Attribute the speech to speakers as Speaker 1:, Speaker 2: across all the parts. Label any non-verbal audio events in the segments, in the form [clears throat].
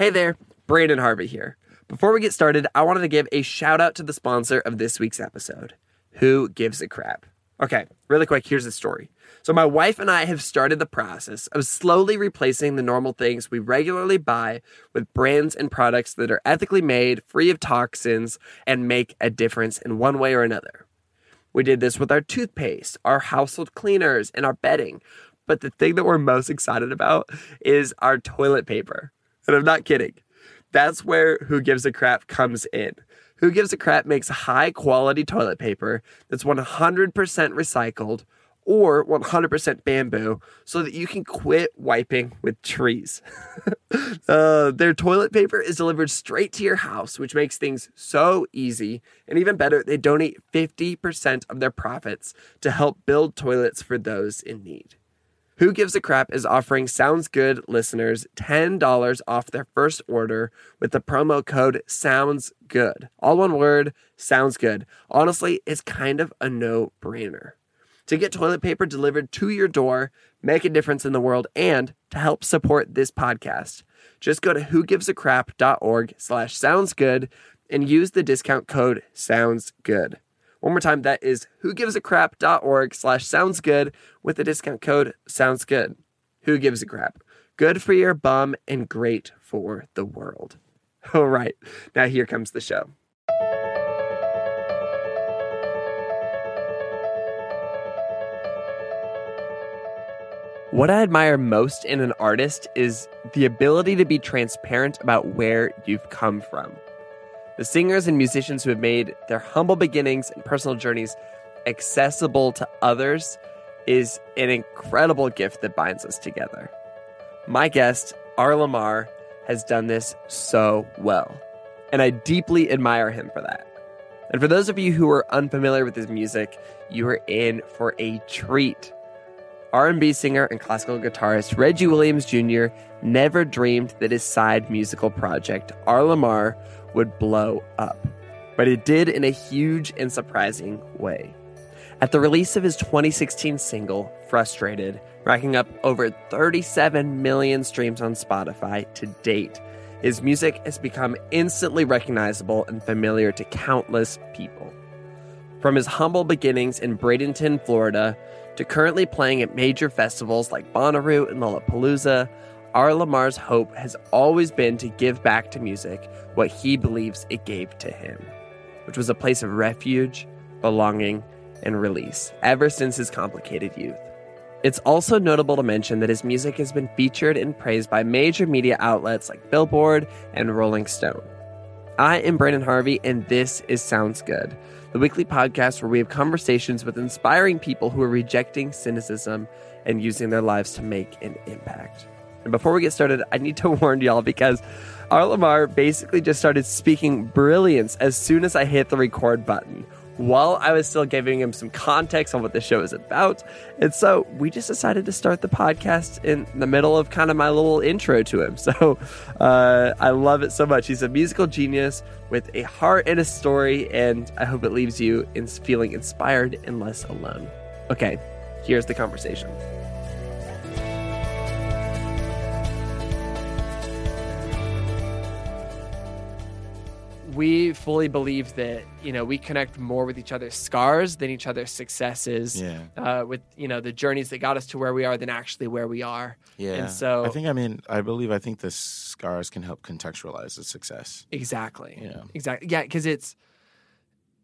Speaker 1: Hey there, Brandon Harvey here. Before we get started, I wanted to give a shout out to the sponsor of this week's episode, Who Gives a Crap. Okay, really quick, here's the story. So, my wife and I have started the process of slowly replacing the normal things we regularly buy with brands and products that are ethically made, free of toxins, and make a difference in one way or another. We did this with our toothpaste, our household cleaners, and our bedding. But the thing that we're most excited about is our toilet paper. And I'm not kidding. That's where Who Gives a Crap comes in. Who Gives a Crap makes high quality toilet paper that's 100% recycled or 100% bamboo so that you can quit wiping with trees. [laughs] uh, their toilet paper is delivered straight to your house, which makes things so easy. And even better, they donate 50% of their profits to help build toilets for those in need. Who Gives a Crap is offering Sounds Good listeners $10 off their first order with the promo code Sounds Good. All one word, Sounds Good. Honestly, it's kind of a no brainer. To get toilet paper delivered to your door, make a difference in the world, and to help support this podcast, just go to whogivesacrap.org slash sounds good and use the discount code sounds good. One more time, that is whogivesacrap.org slash sounds good with the discount code sounds good. Who gives a crap? Good for your bum and great for the world. [laughs] All right, now here comes the show. What I admire most in an artist is the ability to be transparent about where you've come from. The singers and musicians who have made their humble beginnings and personal journeys accessible to others is an incredible gift that binds us together. My guest, R. Lamar, has done this so well, and I deeply admire him for that. And for those of you who are unfamiliar with his music, you are in for a treat. R&B singer and classical guitarist Reggie Williams Jr. never dreamed that his side musical project, R. Lamar, would blow up. But it did in a huge and surprising way. At the release of his 2016 single, Frustrated, racking up over 37 million streams on Spotify to date, his music has become instantly recognizable and familiar to countless people. From his humble beginnings in Bradenton, Florida, to currently playing at major festivals like Bonnaroo and Lollapalooza, R. Lamar's hope has always been to give back to music what he believes it gave to him, which was a place of refuge, belonging, and release ever since his complicated youth. It's also notable to mention that his music has been featured and praised by major media outlets like Billboard and Rolling Stone. I am Brandon Harvey, and this is Sounds Good, the weekly podcast where we have conversations with inspiring people who are rejecting cynicism and using their lives to make an impact. And before we get started, I need to [laughs] warn y'all because R. Lamar basically just started speaking brilliance as soon as I hit the record button while I was still giving him some context on what the show is about. And so we just decided to start the podcast in the middle of kind of my little intro to him. [laughs] So uh, I love it so much. He's a musical genius with a heart and a story, and I hope it leaves you in feeling inspired and less alone. Okay, here's the conversation. We fully believe that you know we connect more with each other's scars than each other's successes.
Speaker 2: Yeah.
Speaker 1: Uh, with you know the journeys that got us to where we are than actually where we are.
Speaker 2: Yeah.
Speaker 1: And so
Speaker 2: I think I mean I believe I think the scars can help contextualize the success.
Speaker 1: exactly.
Speaker 2: Yeah.
Speaker 1: Exactly. Yeah, because it's.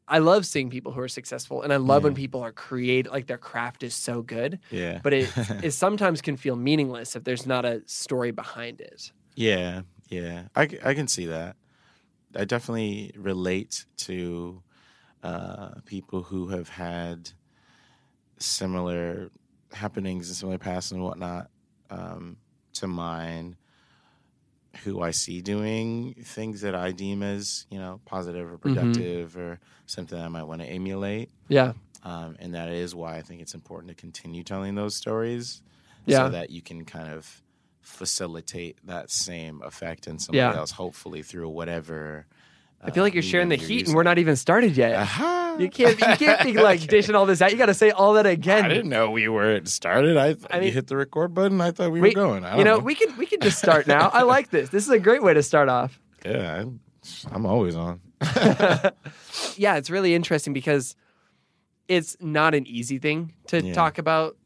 Speaker 1: I love seeing people who are successful, and I love when people are creative, like their craft is so good.
Speaker 2: Yeah.
Speaker 1: But it, [laughs] it sometimes can feel meaningless if there's not a story behind it.
Speaker 2: yeah, yeah. I, I can see that. I definitely relate to uh, people who have had similar happenings and similar pasts and whatnot um, to mine, who I see doing things that I deem as you know positive
Speaker 1: Mm-hmm.
Speaker 2: or productive or something I might want to emulate.
Speaker 1: Yeah.
Speaker 2: Um, and that is why I think it's important to continue telling those stories,
Speaker 1: Yeah.
Speaker 2: so that you can kind of facilitate that same effect in somebody
Speaker 1: Yeah.
Speaker 2: else, hopefully through whatever.
Speaker 1: I feel like you're
Speaker 2: uh,
Speaker 1: sharing the heat
Speaker 2: you're
Speaker 1: and
Speaker 2: using.
Speaker 1: we're not even started yet.
Speaker 2: Aha!
Speaker 1: You can't you can't be like [laughs] dishing all this out. You got to say all that again.
Speaker 2: I didn't know we were started. I,
Speaker 1: I mean-
Speaker 2: you hit the record button. I thought we
Speaker 1: We-
Speaker 2: were going. I
Speaker 1: you
Speaker 2: don't
Speaker 1: know, we can we can just start now. I [laughs] like this. This is a great way to start off.
Speaker 2: yeah, I'm, I'm always on. [laughs]
Speaker 1: Yeah, it's really interesting because it's not an easy thing to
Speaker 2: Yeah.
Speaker 1: talk about.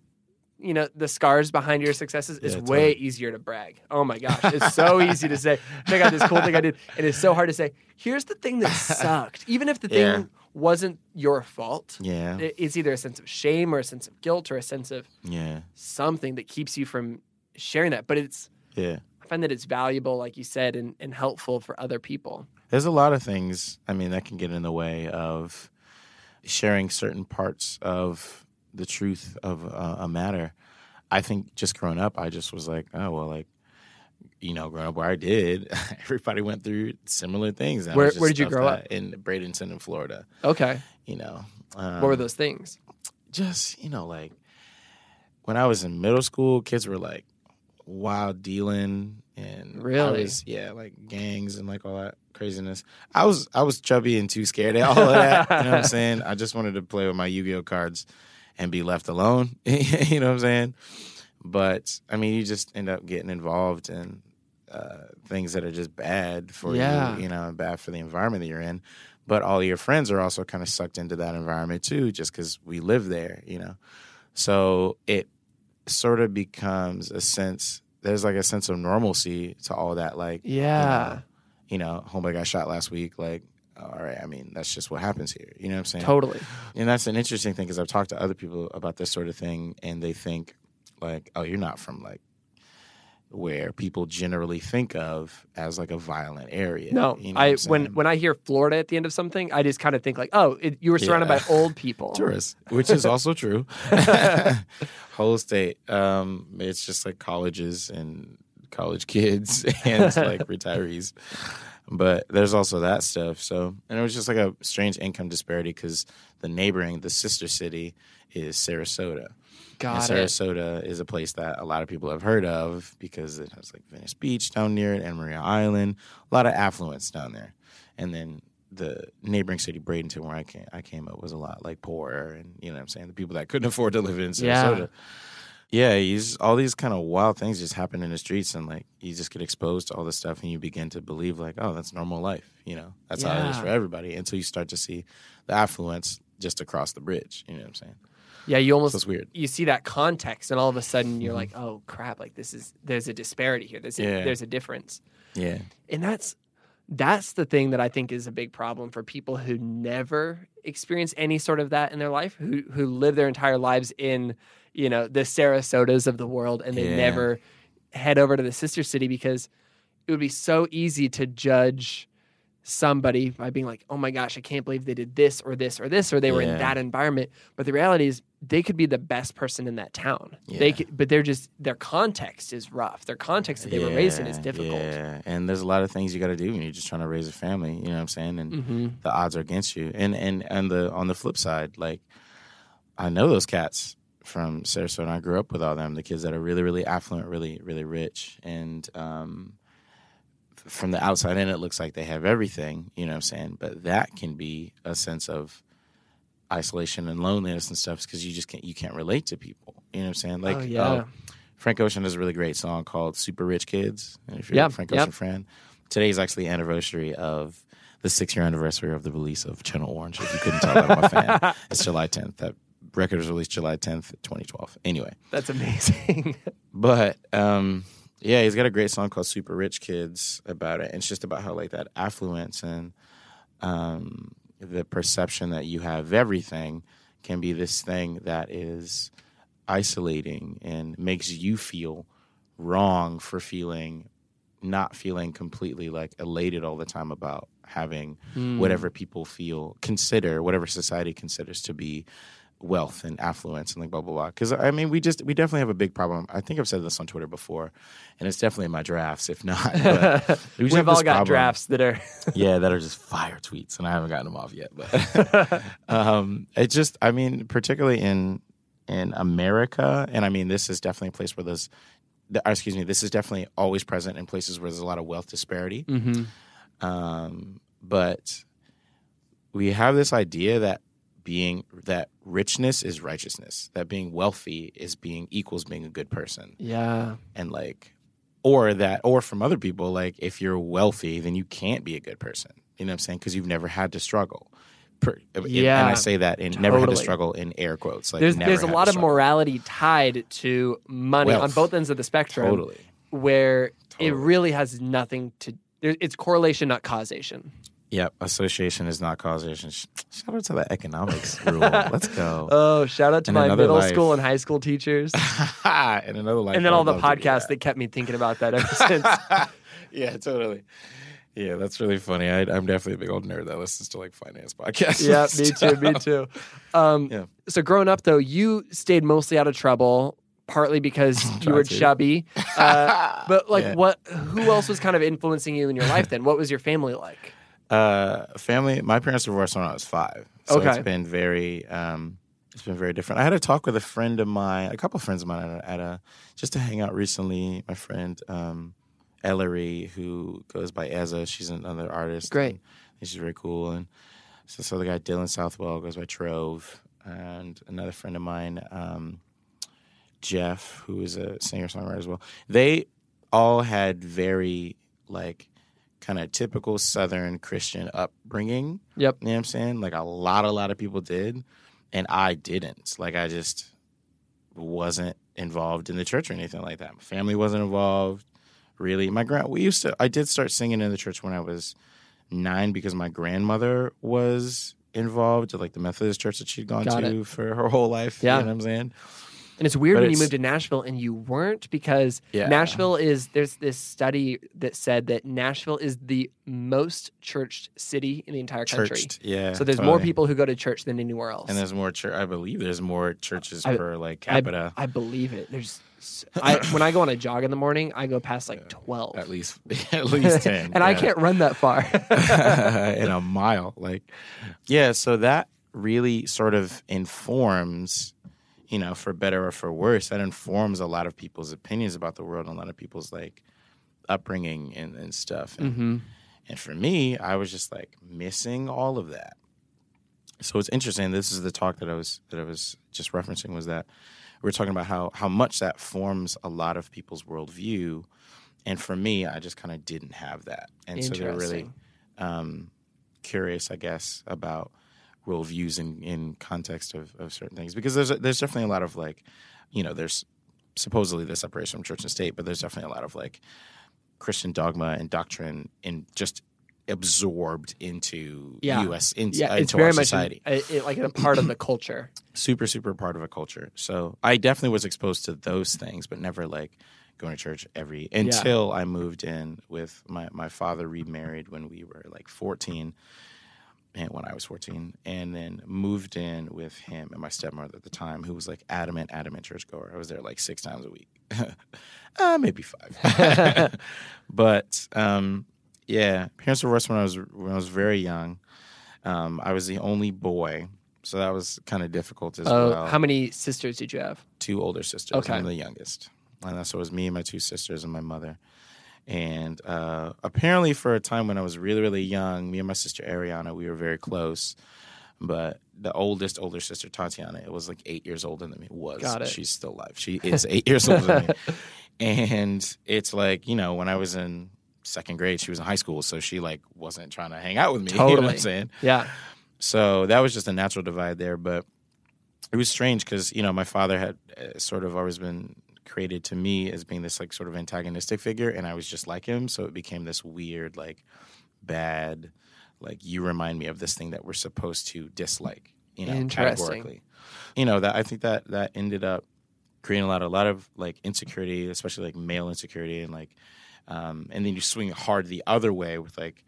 Speaker 1: You know, the scars behind your successes is way
Speaker 2: totally.
Speaker 1: easier to brag. Oh my gosh, it's so [laughs] easy to say, check out this cool thing I did. And it's so hard to say, here's the thing that [laughs] sucked. Even if the thing
Speaker 2: Yeah.
Speaker 1: wasn't your fault,
Speaker 2: Yeah,
Speaker 1: it- it's either a sense of shame or a sense of guilt or a sense of
Speaker 2: yeah,
Speaker 1: something that keeps you from sharing that. But it's
Speaker 2: yeah.
Speaker 1: I find that it's valuable, like you said, and, and helpful for other people.
Speaker 2: There's a lot of things. I mean, that can get in the way of sharing certain parts of the truth of uh, a matter. I think just growing up, I just was like, oh well, like you know, growing up where I did, [laughs] everybody went through similar things.
Speaker 1: Where- where did you grow up?
Speaker 2: In Bradenton, in Florida.
Speaker 1: Okay.
Speaker 2: You know,
Speaker 1: what were
Speaker 2: um,
Speaker 1: those things?
Speaker 2: just you know like when I was in middle school, kids were like wild dealing and
Speaker 1: Really?
Speaker 2: was- yeah, like gangs and like all that craziness. I was I was chubby and too scared of all of that. you know what I'm [laughs] saying? I just wanted to play with my Yu-Gi-Oh cards and be left alone. [laughs] you know what I'm saying? But I mean, you just end up getting involved in uh, things that are just bad for
Speaker 1: Yeah.
Speaker 2: you, you know, and bad for the environment that you're in. But all your friends are also kind of sucked into that environment too, just because we live there, you know. So it sort of becomes a sense. There's like a sense of normalcy to all that. Like,
Speaker 1: Yeah.
Speaker 2: you know, homeboy got shot last week. Like, all right, I mean, that's just what happens here. You know what I'm saying?
Speaker 1: Totally.
Speaker 2: And that's an interesting thing because I've talked to other people about this sort of thing, and they think like, "Oh, you're not from like where people generally think of as like a violent area."
Speaker 1: No,
Speaker 2: You know
Speaker 1: I when when I hear Florida at the end of something, I just kind of think like, oh, it, you were surrounded
Speaker 2: Yeah.
Speaker 1: by old people. [laughs]
Speaker 2: tourists, which is also true. [laughs] [laughs] Whole state, um, it's just like colleges and college kids and like retirees. But there's also that stuff. So, and it was just like a strange income disparity because the neighboring, the sister city, is Sarasota.
Speaker 1: Got
Speaker 2: and
Speaker 1: it.
Speaker 2: Sarasota is a place that a lot of people have heard of because it has like Venice Beach down near it and Maria Island, a lot of affluence down there. And then the neighboring city, Bradenton, where I came, I came up, was a lot like poorer, and you know what I'm saying, the people that couldn't [laughs] afford to live in Sarasota. Yeah, he's all these kind of wild things just happen in the streets, and like you just get exposed to all this stuff, and you begin to believe like, oh, that's normal life. You know, that's how it is for everybody until you start to see the affluence just across the bridge. You know what I'm saying?
Speaker 1: Yeah, you almost
Speaker 2: So it's weird.
Speaker 1: you see that context, and all of a sudden you're
Speaker 2: Mhm.
Speaker 1: like, oh crap, like this is there's a disparity here. There's a,
Speaker 2: Yeah.
Speaker 1: there's a difference,
Speaker 2: Yeah.
Speaker 1: and that's that's the thing that I think is a big problem for people who never experience any sort of that in their life, who who live their entire lives in you know the Sarasotas of the world, and they
Speaker 2: Yeah.
Speaker 1: never head over to the sister city because it would be so easy to judge somebody by being like, "Oh my gosh, I can't believe they did this or this or this or they were in that environment." But the reality is, they could be the best person in that town. They could, but they're just their context is rough. Their context that they were raised in is difficult.
Speaker 2: Yeah, and there's a lot of things you got to do when you're just trying to raise a family. You know what I'm saying? And
Speaker 1: hmm
Speaker 2: the odds are against you. And and and the on the flip side, like I know those cats from Sarasota. And I grew up with all them. The kids that are really really affluent, really really rich, and um, from the outside in, it looks like they have everything. You know what I'm saying? But that can be a sense of isolation and loneliness and stuff because you just can't you can't relate to people. You know what I'm saying? Like
Speaker 1: oh yeah,
Speaker 2: Frank Ocean has a really great song called "Super Rich Kids." And if you're
Speaker 1: Yep,
Speaker 2: a Frank
Speaker 1: yep.
Speaker 2: Ocean fan, today is actually the anniversary of the six year anniversary of the release of Channel Orange. If you couldn't tell that I'm a fan, [laughs] it's July 10th. That record was released July 10th, 2012. Anyway,
Speaker 1: that's amazing. [laughs]
Speaker 2: but um, yeah, he's got a great song called "Super Rich Kids" about it. And it's just about how like that affluence and um, the perception that you have everything can be this thing that is isolating and makes you feel wrong for feeling not feeling completely like elated all the time about having
Speaker 1: Hmm.
Speaker 2: whatever people feel consider whatever society considers to be wealth and affluence and like blah blah blah. Because I mean, we just we definitely have a big problem. I think I've said this on Twitter before, and it's definitely in my drafts. If not, but we [laughs]
Speaker 1: we've all got
Speaker 2: problem.
Speaker 1: drafts that are. [laughs]
Speaker 2: yeah, that are just fire tweets, and I haven't gotten them off yet. But [laughs] um, it just, I mean, particularly in in America, and I mean, this is definitely a place where there's, the- uh, excuse me, this is definitely always present in places where there's a lot of wealth disparity.
Speaker 1: mm-hmm.
Speaker 2: Um, but we have this idea that being that richness is righteousness, that being wealthy is being equals being a good person.
Speaker 1: Yeah.
Speaker 2: and like or that or from other people like if you're wealthy then you can't be a good person. You know what i'm saying? Because you've never had to struggle. Per, and- and i say that in never had to struggle in air quotes like
Speaker 1: There's
Speaker 2: never
Speaker 1: there's a lot of morality tied to money on both ends of the spectrum,
Speaker 2: totally.
Speaker 1: where it really has nothing to. It's correlation, not causation.
Speaker 2: Yep association is not causation shout out to the economics [laughs] rule let's go
Speaker 1: Oh, shout out to
Speaker 2: In
Speaker 1: my middle
Speaker 2: life.
Speaker 1: school and high school teachers, [laughs]
Speaker 2: in another life
Speaker 1: and then all the
Speaker 2: love to do
Speaker 1: podcasts that kept me thinking about that ever [laughs] since.
Speaker 2: yeah totally yeah that's really funny I, i'm definitely a big old nerd that listens to like finance podcasts
Speaker 1: yeah, me too, me too. Um,
Speaker 2: Yeah.
Speaker 1: So growing up, though, you stayed mostly out of trouble, partly because you were
Speaker 2: to.
Speaker 1: chubby. Uh, but like,
Speaker 2: Yeah.
Speaker 1: what? Who else was kind of influencing you in your life? Then, what was your family like?
Speaker 2: Uh, family. My parents divorced when I was five, so
Speaker 1: Okay.
Speaker 2: it's been very, um, it's been very different. I had a talk with a friend of mine, a couple of friends of mine at a, at a just to hang out recently. My friend um, Ellery, who goes by Eza, she's another artist.
Speaker 1: Great.
Speaker 2: she's very cool. And so this other guy, Dylan Southwell, goes by Trove, and another friend of mine, um, Jeff, who is a singer songwriter as well. They all had very like kind of typical Southern Christian upbringing.
Speaker 1: Yep.
Speaker 2: You know what I'm saying? Like a lot, a lot of people did, and I didn't. Like I just wasn't involved in the church or anything like that. My family wasn't involved. Really, my grand. We used to. I did start singing in the church when I was nine because my grandmother was involved at like the Methodist church that she'd gone
Speaker 1: Got
Speaker 2: to for her whole life.
Speaker 1: Yeah.
Speaker 2: You know what I'm saying?
Speaker 1: And it's weird
Speaker 2: But
Speaker 1: when you
Speaker 2: it's-
Speaker 1: moved to Nashville and you weren't because
Speaker 2: Yeah.
Speaker 1: Nashville is there's this study that said that Nashville is the most churched city in the entire country.
Speaker 2: Churched. Yeah.
Speaker 1: So there's more people who go to church than anywhere else.
Speaker 2: And there's more church. I believe there's more churches
Speaker 1: I-
Speaker 2: per like capita.
Speaker 1: I, believe it. There's I, [coughs] when I go on a jog in the morning, I go past like twelve.
Speaker 2: at least [laughs] at least [laughs] ten.
Speaker 1: and I can't run that far. [laughs]
Speaker 2: in a mile. Like, yeah. So that really sort of informs, you know, for better or for worse, that informs a lot of people's opinions about the world and a lot of people's like upbringing and, and stuff. And,
Speaker 1: hmm
Speaker 2: and for me, I was just like missing all of that. So it's interesting. This is the talk that I was that I was just referencing was that we were talking about how how much that forms a lot of people's worldview, and for me, I just kind of didn't have that, and so they're really um, curious, I guess, about worldviews in, in context of, of certain things because there's a, there's definitely a lot of like, you know, there's supposedly the separation from church and state, but there's definitely a lot of like Christian dogma and doctrine in just absorbed into
Speaker 1: Yeah.
Speaker 2: U.S. Uh, into,
Speaker 1: Yeah,
Speaker 2: into
Speaker 1: it's very
Speaker 2: our
Speaker 1: much
Speaker 2: society.
Speaker 1: an- a- like a part of the culture. [clears throat]
Speaker 2: super super part of a culture. So I definitely was exposed to those things, but never like going to church every until I moved in with my my father remarried when we were like 14 and when I was 14 and then moved in with him and my stepmother at the time who was like adamant adamant churchgoer. I was there like 6 times a week. [laughs] uh, maybe 5. [laughs] but um yeah, parents divorced when I was when I was very young. Um, I was the only boy, so that was kind of difficult as
Speaker 1: Oh,
Speaker 2: well.
Speaker 1: how many sisters did you have?
Speaker 2: two older sisters.
Speaker 1: Okay.
Speaker 2: I'm the youngest, and that's so it was me, and my two sisters, and my mother. And uh, apparently, for a time when I was really, really young, me and my sister Ariana, we were very close. But the oldest, older sister Tatiana, it was like eight years older than me. Was she's still alive? She is eight years older than me. [laughs] And it's like you know, when I was in second grade, she was in high school, so she like wasn't trying to hang out with me. [laughs] You know what
Speaker 1: Totally.
Speaker 2: I'm saying?
Speaker 1: Yeah.
Speaker 2: So that was just a natural divide there. But it was strange because, you know, my father had uh, sort of always been created to me as being this like sort of antagonistic figure. And I was just like him. So it became this weird, like bad, like you remind me of this thing that we're supposed to dislike, you know, categorically. You know, that I think that that ended up creating a lot, a lot of like insecurity, especially like male insecurity and like, um, and then you swing hard the other way with like,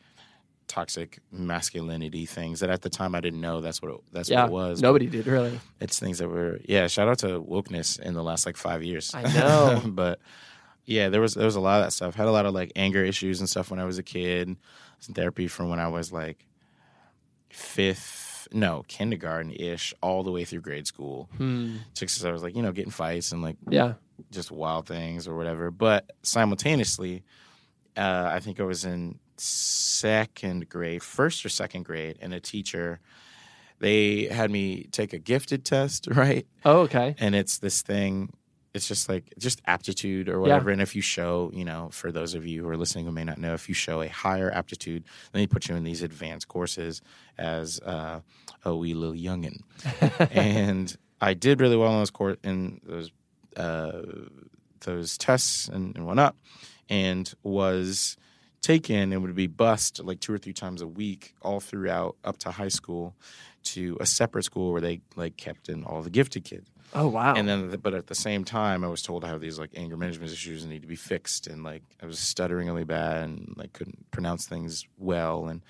Speaker 2: toxic masculinity things that at the time I didn't know that's what it, that's
Speaker 1: yeah,
Speaker 2: what it was.
Speaker 1: nobody did really.
Speaker 2: It's things that were yeah. Shout out to wokeness in the last like five years.
Speaker 1: I know. [laughs]
Speaker 2: but yeah, there was there was a lot of that stuff. Had a lot of like anger issues and stuff when I was a kid. I was in therapy from when I was like fifth, no kindergarten ish, all the way through grade school.
Speaker 1: Hmm.
Speaker 2: Just I was like you know getting fights and like
Speaker 1: Yeah.
Speaker 2: just wild things or whatever. But simultaneously, uh, I think I was in second grade, first or second grade, and a teacher. They had me take a gifted test, [laughs] right?
Speaker 1: Oh, okay.
Speaker 2: and it's this thing it's just like just aptitude or whatever and if you show you know for those of you who are listening who may not know if you show a higher aptitude then they put you in these advanced courses as uh, a wee little youngin [laughs] and i did really well in those course in those uh, those tests and, and whatnot and was taken and would be bussed like two or three times a week all throughout up to high school to a separate school where they like kept in all the gifted kids
Speaker 1: Oh, wow.
Speaker 2: and then, but at the same time, I was told I have these like anger management issues and need to be fixed. And like I was stuttering really bad and like couldn't pronounce things well. And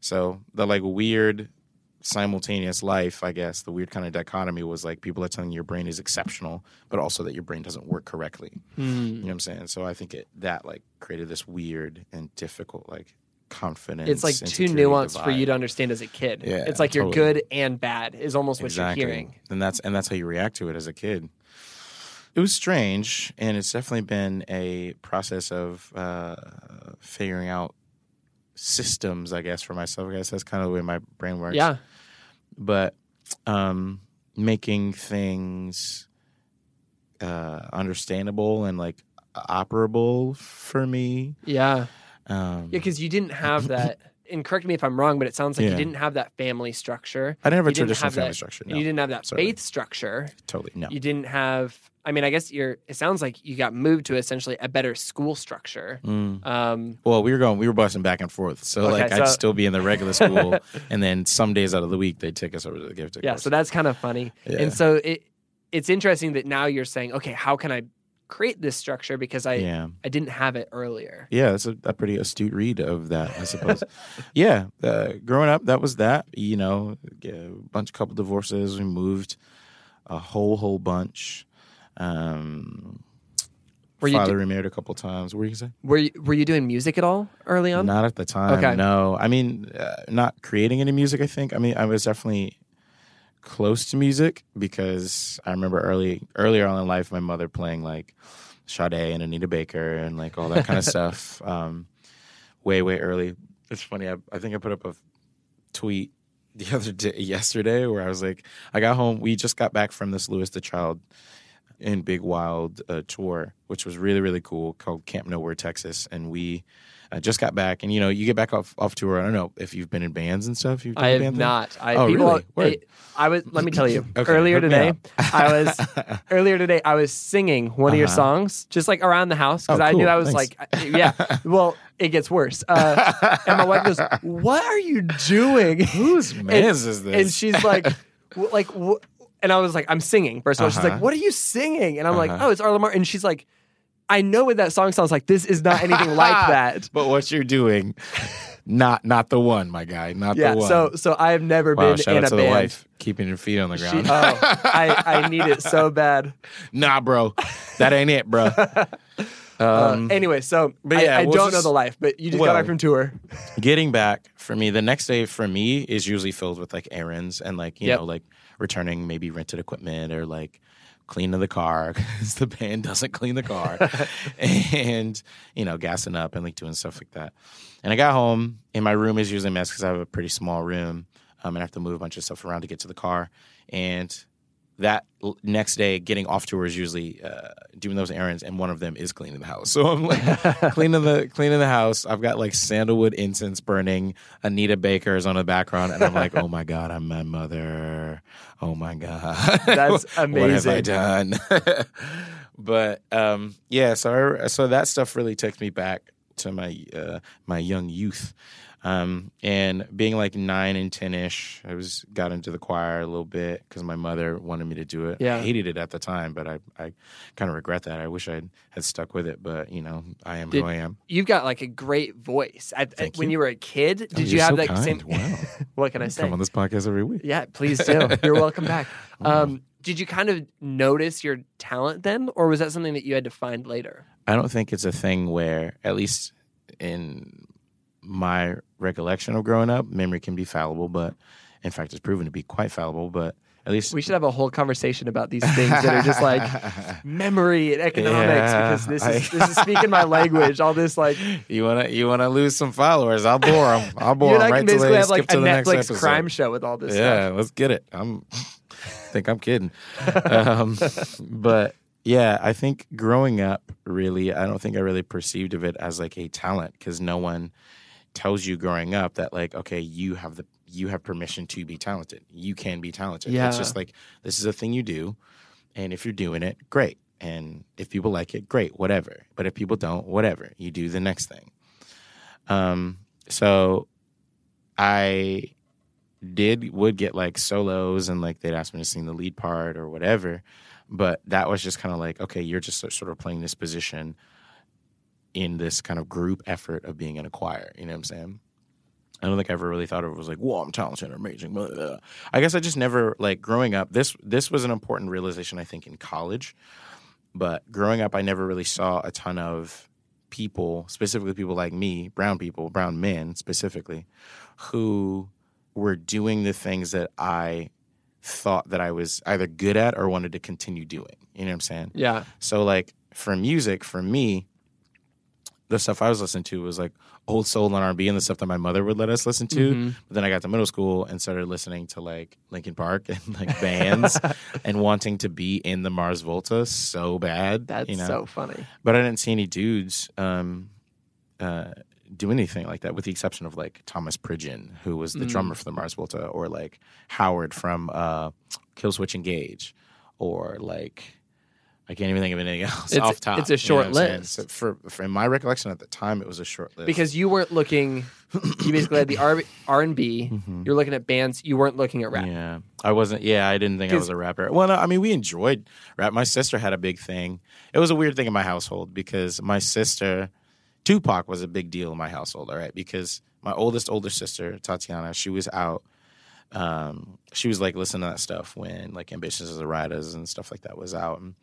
Speaker 2: so the like weird simultaneous life, I guess, the weird kind of dichotomy was like people are telling you your brain is exceptional, but also that your brain doesn't work correctly. You know what I'm saying? So I think it that like created this weird and difficult like confidence.
Speaker 1: it's like too nuanced for you to understand as a kid.
Speaker 2: Yeah,
Speaker 1: it's like you're good and bad is almost what
Speaker 2: exactly.
Speaker 1: you're hearing.
Speaker 2: And that's and that's how you react to it as a kid. It was strange, and it's definitely been a process of uh, figuring out systems. I guess for myself, I guess that's kind of the way my brain works.
Speaker 1: Yeah.
Speaker 2: But um, making things uh, understandable and like operable for me.
Speaker 1: Yeah.
Speaker 2: Um,
Speaker 1: Yeah, because you didn't have [laughs] that. And correct me if I'm wrong, but it sounds like you didn't have that family structure.
Speaker 2: I didn't have a
Speaker 1: You
Speaker 2: traditional
Speaker 1: have
Speaker 2: family
Speaker 1: that-
Speaker 2: structure. No,
Speaker 1: You didn't have that
Speaker 2: certainly.
Speaker 1: faith structure.
Speaker 2: totally no.
Speaker 1: You didn't have. I mean, I guess you're. It sounds like you got moved to essentially a better school structure.
Speaker 2: Mm.
Speaker 1: Um,
Speaker 2: Well, we were going, we were busing back and forth. So
Speaker 1: Okay,
Speaker 2: like, I'd still be in the regular school, [laughs] and then some days out of the week they'd take us over to the gift.
Speaker 1: yeah, so that's kind of funny.
Speaker 2: Yeah.
Speaker 1: And so it it's interesting that now you're saying, okay, how can I create this structure because I
Speaker 2: yeah,
Speaker 1: I didn't have it earlier.
Speaker 2: yeah, that's a, a pretty astute read of that, I suppose. [laughs] yeah, uh, growing up, that was that. You know, a bunch, couple divorces. We moved a whole, whole bunch. Um,
Speaker 1: Were you
Speaker 2: father
Speaker 1: do-
Speaker 2: remarried a couple times. What were you gonna?
Speaker 1: Were you, were you doing music at all early on?
Speaker 2: Not at the time.
Speaker 1: Okay.
Speaker 2: No, I mean, uh, not creating any music. I think. I mean, I was definitely close to music because I remember early earlier on in life, my mother playing like Sade and Anita Baker and like all that kind of [laughs] stuff. Um, way way early. It's funny. I, I think I put up a tweet the [laughs] other day, yesterday, where I was like, I got home. We just got back from this Louis the Child in Big Wild uh, tour, which was really really cool, called Camp Nowhere, Texas, and we. uh just got back, and you know, you get back off off tour. I don't know if you've been in bands and stuff. You've
Speaker 1: I have not. I,
Speaker 2: Oh,
Speaker 1: people,
Speaker 2: really?
Speaker 1: I, I was. Let me tell you. [laughs]
Speaker 2: Okay,
Speaker 1: earlier today. I was [laughs] earlier today. I was singing one of your
Speaker 2: Uh-huh.
Speaker 1: songs, just like around the house, because
Speaker 2: Oh,
Speaker 1: I knew. I was
Speaker 2: Thanks.
Speaker 1: like, yeah. [laughs] Well, it gets worse. Uh, and my wife goes, "What are you doing?"
Speaker 2: Whose man's is this?
Speaker 1: and she's like, like, w-, and I was like, I'm singing. First of all, she's like,
Speaker 2: Uh-huh.
Speaker 1: "What are you singing?" And I'm like,
Speaker 2: Uh-huh.
Speaker 1: "Oh, it's Arlo Martin." And she's like, "I know what that song sounds like. This is not anything [laughs] like that."
Speaker 2: but what you're doing, not not the one, my guy, not
Speaker 1: Yeah.
Speaker 2: the one.
Speaker 1: So, so I have never
Speaker 2: wow,
Speaker 1: been
Speaker 2: shout
Speaker 1: in
Speaker 2: out
Speaker 1: a
Speaker 2: to
Speaker 1: band.
Speaker 2: the wife, keeping your feet on the
Speaker 1: She,
Speaker 2: ground.
Speaker 1: oh, I, I need it [laughs] so bad.
Speaker 2: nah, bro, that ain't it, bro. [laughs]
Speaker 1: Uh,
Speaker 2: Um,
Speaker 1: anyway, so
Speaker 2: but
Speaker 1: I,
Speaker 2: yeah,
Speaker 1: I
Speaker 2: we'll
Speaker 1: don't know the life, but you just
Speaker 2: well,
Speaker 1: got back from tour.
Speaker 2: getting back for me, the next day for me is usually filled with like errands and like you
Speaker 1: Yep.
Speaker 2: know like returning maybe rented equipment or like cleaning the car [laughs] because the band doesn't clean the car [laughs] and you know gassing up and like doing stuff like that. And I got home and my room is usually a mess because I have a pretty small room um, and I have to move a bunch of stuff around to get to the car and that next day getting off tour is usually uh, doing those errands and one of them is cleaning the house. [laughs] So i'm like [laughs] cleaning the cleaning the house. I've got like sandalwood incense burning. Anita baker is on the background and i'm like oh my god i'm my mother. Oh my god. [laughs]
Speaker 1: That's amazing
Speaker 2: what have i done? But um yeah so I, so that stuff really takes me back to my uh, my young youth. Um, and being like nine and ten ish, I was got into the choir a little bit because my mother wanted me to do it.
Speaker 1: Yeah.
Speaker 2: I hated it at the time, but I, I kind of regret that. I wish I had stuck with it, but you know, I am
Speaker 1: Did-
Speaker 2: who I am.
Speaker 1: You've got like a great voice. I,
Speaker 2: Thank
Speaker 1: when
Speaker 2: you.
Speaker 1: you were a kid, did
Speaker 2: Oh,
Speaker 1: you
Speaker 2: you're
Speaker 1: have
Speaker 2: so
Speaker 1: that
Speaker 2: kind.
Speaker 1: same?
Speaker 2: Wow. [laughs]
Speaker 1: what can I say?
Speaker 2: Come on this podcast every week.
Speaker 1: Yeah, please do. [laughs] You're welcome back. Um, did you kind of notice your talent then, or was that something that you had to find later?
Speaker 2: I don't think it's a thing where, at least in my recollection of growing up, memory can be fallible, but in fact, it's proven to be quite fallible. But at least
Speaker 1: We should have a whole conversation about these things that are just like [laughs] memory and economics
Speaker 2: Yeah,
Speaker 1: because this is
Speaker 2: I-
Speaker 1: this is speaking my language. All this like [laughs]
Speaker 2: you wanna you wanna lose some followers. I'll bore them. I'll bore them
Speaker 1: I
Speaker 2: right
Speaker 1: can basically have like a
Speaker 2: to the next
Speaker 1: Netflix crime show with all this
Speaker 2: yeah,
Speaker 1: stuff.
Speaker 2: let's get it. I'm [laughs] think I'm kidding. um, but yeah, I think growing up, really, I don't think I really perceived of it as like a talent because no one tells you growing up that like, okay, you have the you have permission to be talented. You can be talented.
Speaker 1: Yeah.
Speaker 2: It's just like this is a thing you do, and if you're doing it, great. And if people like it, great, whatever. But if people don't, whatever. You do the next thing. Um, so I did would get like solos and like they'd ask me to sing the lead part or whatever but that was just kind of like okay you're just sort of playing this position in this kind of group effort of being in a choir you know what i'm saying i don't think i ever really thought of it was like whoa i'm talented or amazing blah, blah, i guess i just never like growing up this this was an important realization i think in college but growing up i never really saw a ton of people specifically people like me brown people brown men specifically who were doing the things that I thought that I was either good at or wanted to continue doing. You know what I'm saying?
Speaker 1: Yeah,
Speaker 2: So like for music, for me, the stuff I was listening to was like old soul and R&B and the stuff that my mother would let us listen to.
Speaker 1: Mhm.
Speaker 2: But then I got to middle school and started listening to like Linkin Park [laughs] and like bands [laughs] and wanting to be in the Mars Volta so bad.
Speaker 1: that's
Speaker 2: you know?
Speaker 1: so funny.
Speaker 2: But I didn't see any dudes um, uh, do anything like that, with the exception of like Thomas Pridgen, who was the
Speaker 1: Mm.
Speaker 2: drummer for the Mars Volta, or like Howard from uh, Killswitch Engage, or like I can't even think of anything else
Speaker 1: It's-
Speaker 2: off top.
Speaker 1: it's a
Speaker 2: you know
Speaker 1: short
Speaker 2: what I'm saying?
Speaker 1: list.
Speaker 2: So for, for in my recollection at the time, it was a short list
Speaker 1: Because you weren't looking, you basically had the R R and B. You're looking at bands. You weren't looking at rap.
Speaker 2: Mm-hmm. Yeah, I wasn't. Yeah, I didn't think I was a rapper. Well, no, I mean, we enjoyed rap. My sister had a big thing. It was a weird thing in my household because my sister, Tupac, was a big deal in my household. All right, because my oldest older sister Tatiana, she was out. Um, she was like listening to that stuff when like Ambitious as a Riders and stuff like that was out, and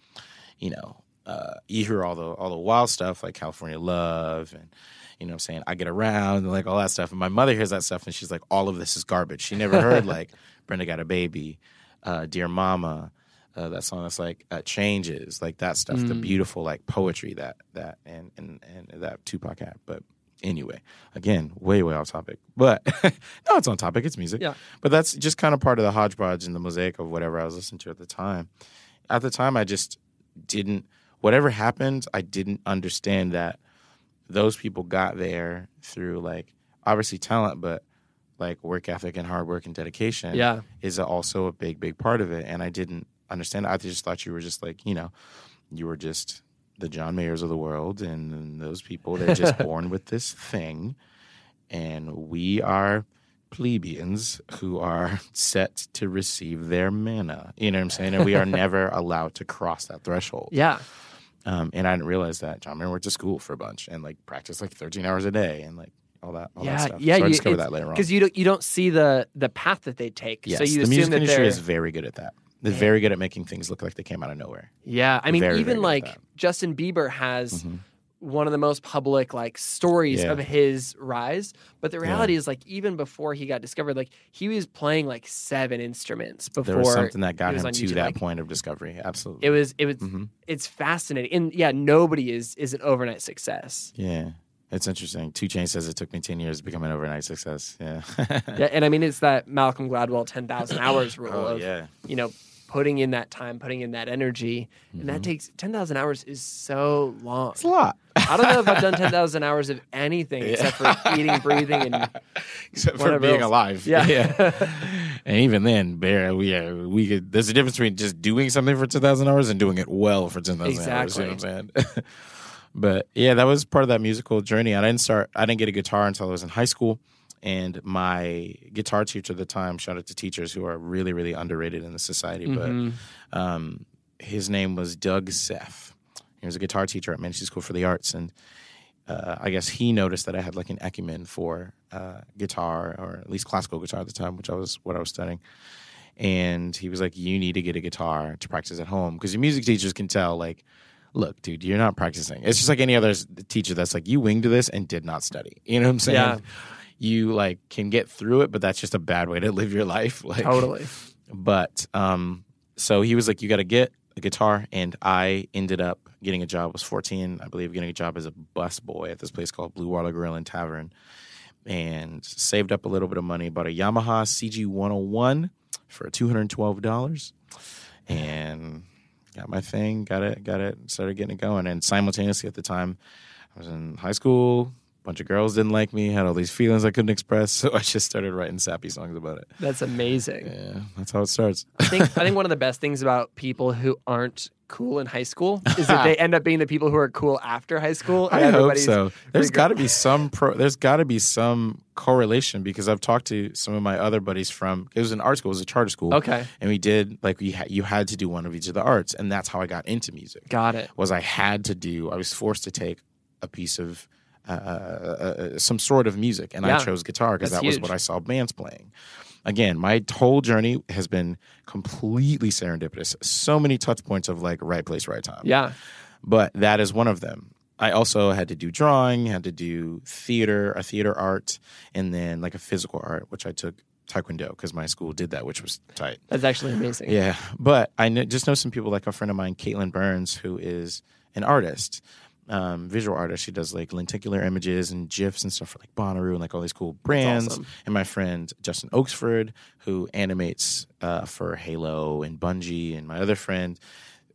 Speaker 2: you know, uh, you hear all the all the wild stuff like California Love and you know what I'm saying I get around and like all that stuff. And my mother hears that stuff and she's like, all of this is garbage. She never heard like [laughs] Brenda Got a Baby, uh, Dear Mama, uh, that song that's like uh, changes, like that stuff, the
Speaker 1: Mm.
Speaker 2: beautiful like poetry that that and and and that Tupac had. But anyway, again, way way off topic. But [laughs] no, it's on topic. It's music.
Speaker 1: Yeah.
Speaker 2: But that's just kind of part of the hodgepodge and the mosaic of whatever I was listening to at the time. At the time, I just didn't. Whatever happened, I didn't understand that those people got there through like obviously talent, but like work ethic and hard work and dedication
Speaker 1: Yeah.
Speaker 2: is also a big, big part of it. And I didn't understand. I just thought you were just like, you know, you were just the John Mayers of the world, and, and those people they're just [laughs] born with this thing, and we are plebeians who are [laughs] set to receive their manna. You know what I'm saying? And we are never [laughs] allowed to cross that threshold.
Speaker 1: Yeah.
Speaker 2: Um, and I didn't realize that John Mayer went to school for a bunch and like practiced like 13 hours a day and like all that, all
Speaker 1: yeah.
Speaker 2: that stuff.
Speaker 1: Yeah.
Speaker 2: so I discovered that later on.
Speaker 1: because you don't you don't see the the path that they take.
Speaker 2: Yes,
Speaker 1: so you
Speaker 2: the
Speaker 1: assume
Speaker 2: music
Speaker 1: that
Speaker 2: industry
Speaker 1: they're
Speaker 2: is very good at that. They're very good at making things look like they came out of nowhere.
Speaker 1: Yeah, I mean,
Speaker 2: Very, very
Speaker 1: even
Speaker 2: at
Speaker 1: like. Justin Bieber has
Speaker 2: Mhm.
Speaker 1: One of the most public like stories
Speaker 2: Yeah.
Speaker 1: of his rise. But the reality is, like, even before he got discovered, like he was playing like seven instruments before.
Speaker 2: There was something that got him to
Speaker 1: YouTube,
Speaker 2: that
Speaker 1: like,
Speaker 2: point of discovery. Absolutely.
Speaker 1: It was. It was.
Speaker 2: Mhm.
Speaker 1: It's fascinating, and yeah, nobody is is an overnight success.
Speaker 2: Yeah. It's interesting. 2 Chainz says it took me 10 years to become an overnight success. Yeah. [laughs]
Speaker 1: Yeah, and I mean, it's that Malcolm Gladwell ten thousand [coughs] hours rule
Speaker 2: oh,
Speaker 1: of
Speaker 2: yeah.
Speaker 1: you know putting in that time, putting in that energy, and that takes ten thousand hours is so long.
Speaker 2: Mm-hmm. It's a lot.
Speaker 1: I don't know if I've done 10,000 hours of anything except for eating, breathing, and [laughs]
Speaker 2: Except for being
Speaker 1: else.
Speaker 2: alive.
Speaker 1: Yeah. [laughs]
Speaker 2: and even then, bare, we, uh, we could, there's a difference between just doing something for 10,000 hours and doing it well for 10,000 hours. You know what I'm saying? [laughs] but yeah, that was part of that musical journey. I didn't start. I didn't get a guitar until I was in high school, and my guitar teacher at the time. Shout out to teachers who are really, really underrated in the society.
Speaker 1: Mhm.
Speaker 2: But um, his name was Doug Seth. He was a guitar teacher at Manchester School for the Arts, and uh, I guess he noticed that I had like an acumen for uh, guitar, or at least classical guitar at the time, which I was what I was studying. And he was like, "You need to get a guitar to practice at home because your music teachers can tell, like, look, dude, you're not practicing. It's just like any other teacher that's like, you winged this and did not study. You know what I'm saying?
Speaker 1: Yeah.
Speaker 2: You like can get through it, but that's just a bad way to live your life. [laughs] Like,
Speaker 1: Totally.
Speaker 2: but um, so he was like, "You got to get a guitar," and I ended up getting a job. Was 14, I believe, getting a job as a bus boy at this place called Blue Water Grill and Tavern, and saved up a little bit of money. Bought a Yamaha CG 101 for 212 dollars, and got my thing. Got it. Got it. Started getting it going, and simultaneously at the time, I was in high school. Bunch of girls didn't like me. Had all these feelings I couldn't express, [laughs] so I just started writing sappy songs about it.
Speaker 1: That's amazing.
Speaker 2: Yeah, that's how it starts.
Speaker 1: I think I think [laughs] one of the best things about people who aren't cool in high school [laughs] is that they end up being the people who are cool after high school. and
Speaker 2: I hope so. There's got to be some pro. There's got to be some correlation because I've talked to some of my other buddies from. It was an art school. It was a charter school.
Speaker 1: Okay,
Speaker 2: and we did like we ha- you had to do one of each of the arts, and that's how I got into music.
Speaker 1: got it.
Speaker 2: Was I had to do? I was forced to take a piece of. Uh, uh, uh, some sort of music, and
Speaker 1: Yeah.
Speaker 2: I chose guitar because that was what I saw bands playing. Again, my whole journey has been completely serendipitous. So many touch points of like right place, right time
Speaker 1: Yeah,
Speaker 2: but that is one of them. I also had to do drawing, had to do theater, a theater art, and then like a physical art, which I took taekwondo because my school did that, which was tight.
Speaker 1: that's actually amazing.
Speaker 2: Yeah, but I kn- just know some people like a friend of mine, Caitlin Burns, who is an artist, um, visual artist. She does like lenticular images and gifs and stuff for like Bonnaroo and like all these cool brands.
Speaker 1: awesome.
Speaker 2: And my friend Justin Oaksford, who animates uh, for Halo and Bungie, and my other friend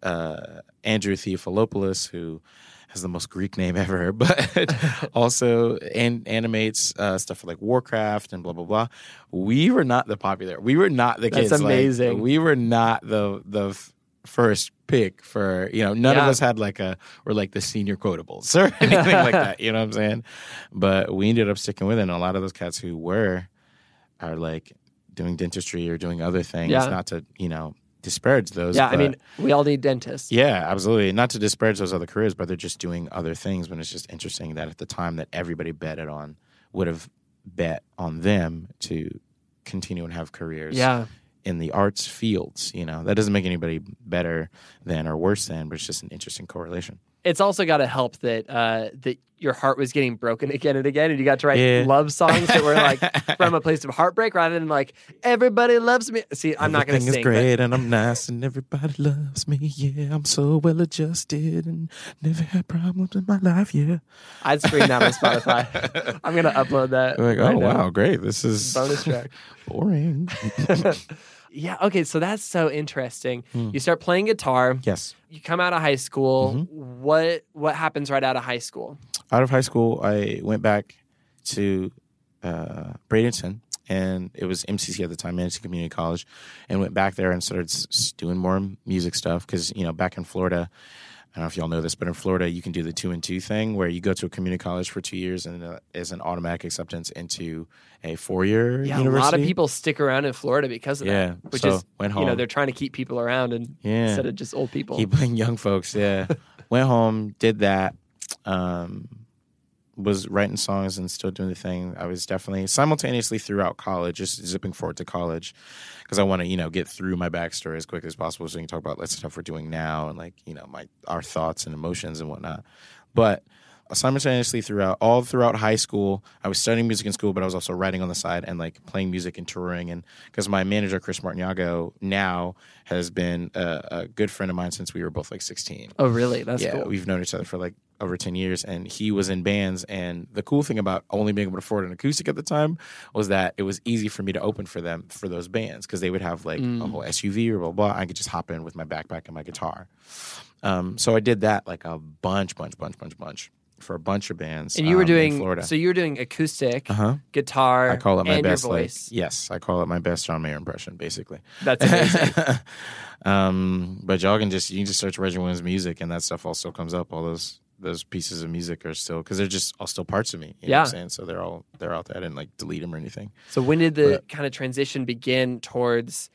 Speaker 2: uh, Andrew Theophilopoulos, who has the most Greek name [laughs] ever, [laughs] but also an- animates uh, stuff for like Warcraft and blah blah blah. We were not the popular. We were not the
Speaker 1: That's
Speaker 2: kids. like,
Speaker 1: amazing.
Speaker 2: we were not the the first pick for you know. None of us had like a were like the senior quotables [laughs] or anything like that. You know what I'm saying? But we ended up sticking with it. And a lot of those cats who were are like doing dentistry or doing other things.
Speaker 1: Yeah.
Speaker 2: Not to you know disparage those.
Speaker 1: Yeah, I mean, we all need dentists.
Speaker 2: yeah, absolutely. Not to disparage those other careers, but they're just doing other things. When it's just interesting that at the time that everybody betted on would have bet on them to continue and have careers
Speaker 1: Yeah,
Speaker 2: in the arts fields. You know, that doesn't make anybody better than or worse than, but it's just an interesting correlation.
Speaker 1: It's also got to help that uh, that your heart was getting broken [laughs] again and again, and you got to write
Speaker 2: Yeah.
Speaker 1: love songs that were like [laughs] from a place of heartbreak rather than like everybody loves me. See, I'm not going to
Speaker 2: Everything
Speaker 1: sing.
Speaker 2: is
Speaker 1: but-
Speaker 2: great and I'm nice and everybody loves me. Yeah, I'm so well adjusted and never had problems in my life. Yeah.
Speaker 1: I'd stream that on Spotify. [laughs] I'm gonna upload that.
Speaker 2: I'm like,
Speaker 1: right
Speaker 2: oh
Speaker 1: now.
Speaker 2: wow, great. This is
Speaker 1: bonus track.
Speaker 2: boring.
Speaker 1: Yeah. Okay. So that's so interesting.
Speaker 2: Hmm.
Speaker 1: You start playing guitar.
Speaker 2: yes.
Speaker 1: You come out of high school.
Speaker 2: Mm-hmm.
Speaker 1: What What happens right out of high school?
Speaker 2: out of high school, I went back to uh, Bradenton, and it was MCC at the time, Manatee Community College, and went back there and started doing more music stuff because you know back in Florida. I don't know if y'all know this, but in Florida, you can do the two and two thing where you go to a community college for two years and uh, is an automatic acceptance into a four year
Speaker 1: Yeah,
Speaker 2: university.
Speaker 1: a lot of people stick around in Florida because of
Speaker 2: Yeah,
Speaker 1: that. Which
Speaker 2: so
Speaker 1: is
Speaker 2: went home.
Speaker 1: you know they're trying to keep people around and
Speaker 2: Yeah.
Speaker 1: instead of just old people.
Speaker 2: Keeping [laughs] young folks, yeah. [laughs] Went home, did that. Um, was writing songs and still doing the thing. I was definitely simultaneously throughout college, just zipping forward to college, because I want to, you know, get through my backstory as quick as possible, so we can talk about the stuff we're doing now and like, you know, my our thoughts and emotions and whatnot. But simultaneously throughout all throughout high school i was studying music in school but i was also writing on the side and like playing music and touring. And because my manager chris martinago now has been a, a good friend of mine since we were both like 16
Speaker 1: oh, really? That's
Speaker 2: yeah
Speaker 1: cool.
Speaker 2: we've known each other for like over 10 years and he was in bands. And the cool thing about only being able to afford an acoustic at the time was that it was easy for me to open for them for those bands because they would have like a whole suv or blah blah. I could just hop in with my backpack and my guitar. Um, so i did that like a bunch bunch bunch bunch bunch for a bunch of bands
Speaker 1: And you were
Speaker 2: um, in
Speaker 1: doing
Speaker 2: florida
Speaker 1: so you were doing acoustic,
Speaker 2: uh-huh
Speaker 1: guitar,
Speaker 2: I call it my best. Like,
Speaker 1: voice.
Speaker 2: yes, I call it my best John Mayer impression, basically.
Speaker 1: That's amazing. [laughs]
Speaker 2: um, but y'all can just you can just search Reggie Williams music, and that stuff also comes up. All those those pieces of music are still because they're just all still parts of me.
Speaker 1: Yeah.
Speaker 2: I'm saying so they're all they're out there. I didn't like delete them or anything.
Speaker 1: So when did the
Speaker 2: But-
Speaker 1: kind of transition begin towards?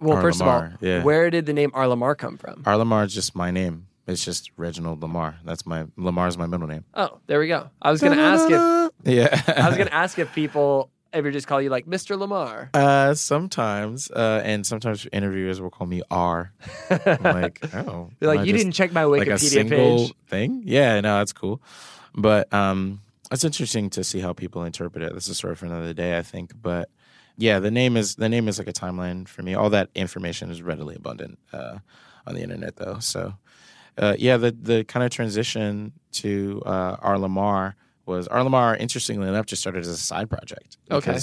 Speaker 1: Well, first of all,
Speaker 2: yeah.
Speaker 1: where did the name R. Lamar come from?
Speaker 2: R Lamar is just my name. It's just Reginald Lamar. That's my Lamar's my middle name.
Speaker 1: Oh, there we go. I was going to ask if
Speaker 2: Yeah.
Speaker 1: I was to [laughs] ask if people ever just call you like Mr. Lamar.
Speaker 2: Uh, sometimes, uh, and sometimes interviewers will call me R. I'm [laughs] like, oh,
Speaker 1: They're like, you
Speaker 2: just
Speaker 1: didn't check my
Speaker 2: like a
Speaker 1: Wikipedia
Speaker 2: single
Speaker 1: page.
Speaker 2: thing. Yeah, no, that's cool. But um, it's interesting to see how people interpret it. This is a story for another day, I think. But yeah, the name is the name is like a timeline for me. All that information is readily abundant uh, on the internet, though. So uh, yeah, the the kind of transition to uh, R.LUM.R was R.LUM.R. Interestingly enough, just started as a side project.
Speaker 1: Okay.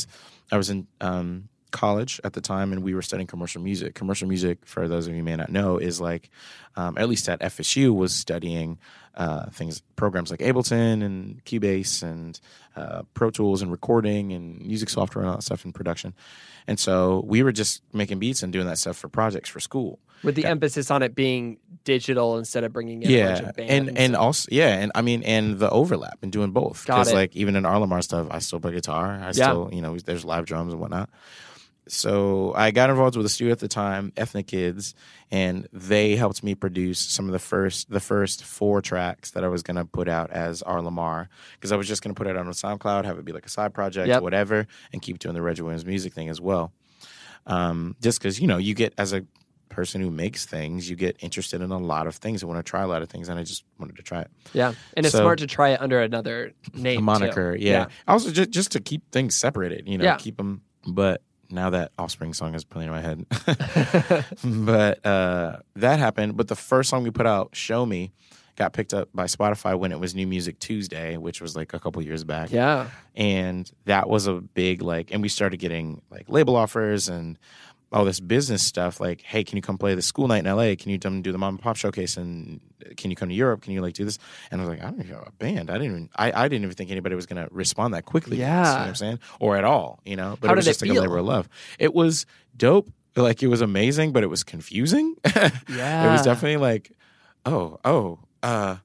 Speaker 2: I was in um, college at the time, and we were studying commercial music. Commercial music, for those of you who may not know, is like, um, at least at FSU, was studying uh, things, programs like Ableton and Cubase and uh, Pro Tools and recording and music software and all that stuff in production. And so we were just making beats and doing that stuff for projects for school.
Speaker 1: With the
Speaker 2: Yeah.
Speaker 1: emphasis on it being digital instead of bringing in a bunch
Speaker 2: Yeah,
Speaker 1: of bands.
Speaker 2: and and also yeah, and I mean, and the overlap and doing both.
Speaker 1: because
Speaker 2: like even in R.LUM.R stuff, I still play guitar. I still you know there's live drums and whatnot. So I got involved with a studio at the time, Ethnic Kids, and they helped me produce some of the first the first four tracks that I was gonna put out as R.LUM.R because I was just gonna put it on SoundCloud, have it be like a side project,
Speaker 1: Yep.
Speaker 2: whatever, and keep doing the Reggie Williams music thing as well. Um, just because you know you get as a person who makes things, you get interested in a lot of things and want to try a lot of things, and I just wanted to try it.
Speaker 1: yeah, and it's
Speaker 2: So-
Speaker 1: smart to try it under another name,
Speaker 2: moniker, yeah. Also, just just to keep things separated, you know,
Speaker 1: Yeah.
Speaker 2: keep them. But now that Offspring song is playing in my head, [laughs] but uh, that happened. But the first song we put out, "Show Me," got picked up by Spotify when it was New Music Tuesday, which was like a couple years back.
Speaker 1: Yeah,
Speaker 2: and that was a big like and we started getting like label offers and all this business stuff like hey can you come play the school night in la can you come do the mom and pop showcase? And can you come to europe? Can you like do this? And i was like i don't even have a band. I didn't even i, I didn't even think anybody was going to respond that quickly.
Speaker 1: Yeah.
Speaker 2: you know what i'm saying? Or at all you know? But
Speaker 1: How
Speaker 2: it was
Speaker 1: did it
Speaker 2: just like a labor of love. It was dope. Like it was amazing but it was confusing.
Speaker 1: Yeah. [laughs]
Speaker 2: it was definitely like, oh, oh, uh,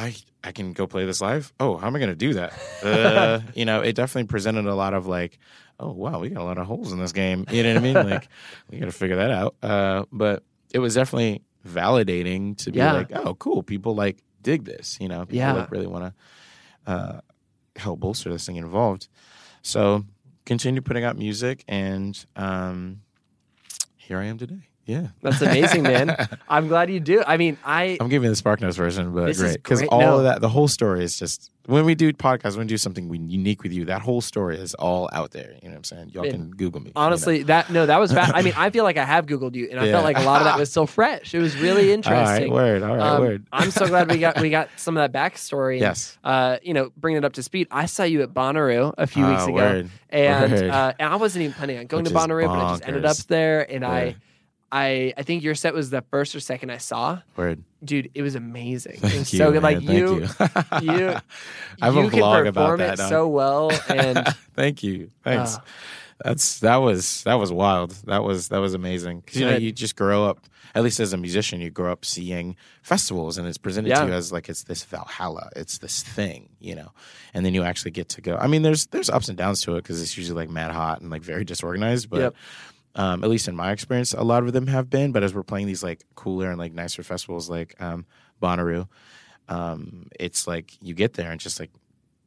Speaker 2: I I can go play this live. Oh, how am I going to do that? [laughs] Uh, you know, it definitely presented a lot of like, oh wow, we got a lot of holes in this game. You know what I mean? Like, [laughs] we got to figure that out. Uh, but it was definitely validating to be
Speaker 1: Yeah.
Speaker 2: like, oh, cool, people like dig this. You know, people
Speaker 1: Yeah.
Speaker 2: like really want to uh, help bolster this thing involved. So continue putting out music, and um, here I am today. Yeah.
Speaker 1: That's amazing, man. [laughs] I'm glad you do. I mean, I
Speaker 2: I'm giving the SparkNotes version, but great because all
Speaker 1: No.
Speaker 2: of that, the whole story is just when we do podcasts, when we do something we, unique with you, that whole story is all out there. You know what I'm saying? Y'all
Speaker 1: Man,
Speaker 2: can Google me. you know.
Speaker 1: honestly that no, that was bad. I mean, [laughs] I feel like I have Googled you, and I
Speaker 2: Yeah.
Speaker 1: felt like a lot of that was still fresh. It was really interesting. [laughs]
Speaker 2: all right, word, all right,
Speaker 1: Um,
Speaker 2: word.
Speaker 1: I'm so glad we got we got some of that backstory. and,
Speaker 2: Yes.
Speaker 1: Uh, you know, bringing it up to speed. I saw you at Bonnaroo a few
Speaker 2: Ah,
Speaker 1: weeks ago,
Speaker 2: word,
Speaker 1: and
Speaker 2: word.
Speaker 1: uh, and I wasn't even planning on going
Speaker 2: Which
Speaker 1: to Bonnaroo, but I just ended up there, and
Speaker 2: Word.
Speaker 1: I, I I think your set was the first or second I saw.
Speaker 2: Word.
Speaker 1: Dude, it was amazing. it
Speaker 2: Thank
Speaker 1: was
Speaker 2: you.
Speaker 1: so good.
Speaker 2: man,
Speaker 1: Like
Speaker 2: thank
Speaker 1: you,
Speaker 2: you. [laughs]
Speaker 1: you, [laughs]
Speaker 2: I have
Speaker 1: you
Speaker 2: a vlog about that.
Speaker 1: it so well, [laughs] and
Speaker 2: Thank you. Thanks.
Speaker 1: uh,
Speaker 2: That's that was that was wild. That was that was amazing. 'Cause, you know, you just grow up. At least as a musician, you grow up seeing festivals, and it's presented
Speaker 1: Yeah.
Speaker 2: to you as like it's this Valhalla. It's this thing, you know. And then you actually get to go. I mean, there's there's ups and downs to it because it's usually like mad hot and like very disorganized. But
Speaker 1: Yep.
Speaker 2: Um, at least in my experience, a lot of them have been. But as we're playing these like cooler and like nicer festivals like um, Bonnaroo, um, it's like you get there and just like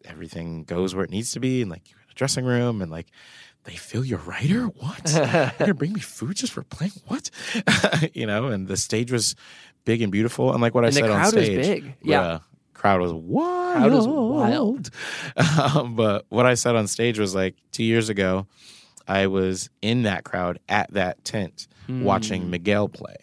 Speaker 2: everything goes where it needs to be, and like you're in a dressing room, and like they fill your rider. What? [laughs] You're gonna bring me food just for playing? What? [laughs] you know, and the stage was big and beautiful, and like what I
Speaker 1: and the
Speaker 2: said on stage,
Speaker 1: big. Yeah,
Speaker 2: bruh, crowd was wild.
Speaker 1: Crowd was wild. [laughs]
Speaker 2: um, but what I said on stage was like two years ago, I was in that crowd at that tent
Speaker 1: Hmm.
Speaker 2: watching Miguel play.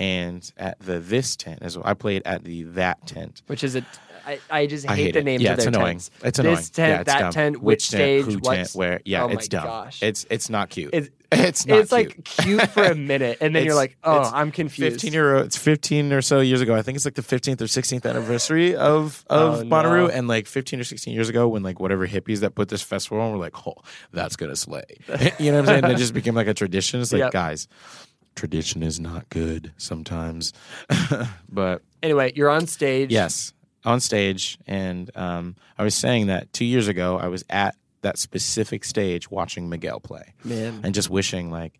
Speaker 2: And at the this tent as well. I played at the that tent.
Speaker 1: which is a. I, I just hate,
Speaker 2: I hate
Speaker 1: the
Speaker 2: it.
Speaker 1: names
Speaker 2: yeah,
Speaker 1: of their
Speaker 2: it's annoying.
Speaker 1: tents.
Speaker 2: It's annoying.
Speaker 1: This tent,
Speaker 2: yeah,
Speaker 1: that
Speaker 2: dumb.
Speaker 1: tent, which stage,
Speaker 2: who
Speaker 1: what's-
Speaker 2: tent, where? Yeah,
Speaker 1: Oh my
Speaker 2: it's dumb.
Speaker 1: gosh.
Speaker 2: It's it's not cute.
Speaker 1: It's- [laughs]
Speaker 2: it's not.
Speaker 1: it's
Speaker 2: cute.
Speaker 1: like cute for a minute, and then you're like, oh, I'm confused.
Speaker 2: 15 year it's 15 or so years ago. I think it's like the 15th or 16th anniversary of [sighs] oh, of
Speaker 1: Oh,
Speaker 2: Bonnaroo,
Speaker 1: no.
Speaker 2: and like 15 or 16 years ago, when like whatever hippies that put this festival on were like, oh, that's gonna slay. [laughs] you know what I'm saying? And it just became like a tradition. It's like,
Speaker 1: Yep.
Speaker 2: guys, tradition is not good sometimes, [laughs] but
Speaker 1: Anyway, you're on stage.
Speaker 2: yes. on stage, and um, I was saying that two years ago I was at that specific stage watching Miguel play,
Speaker 1: Man.
Speaker 2: and just wishing like,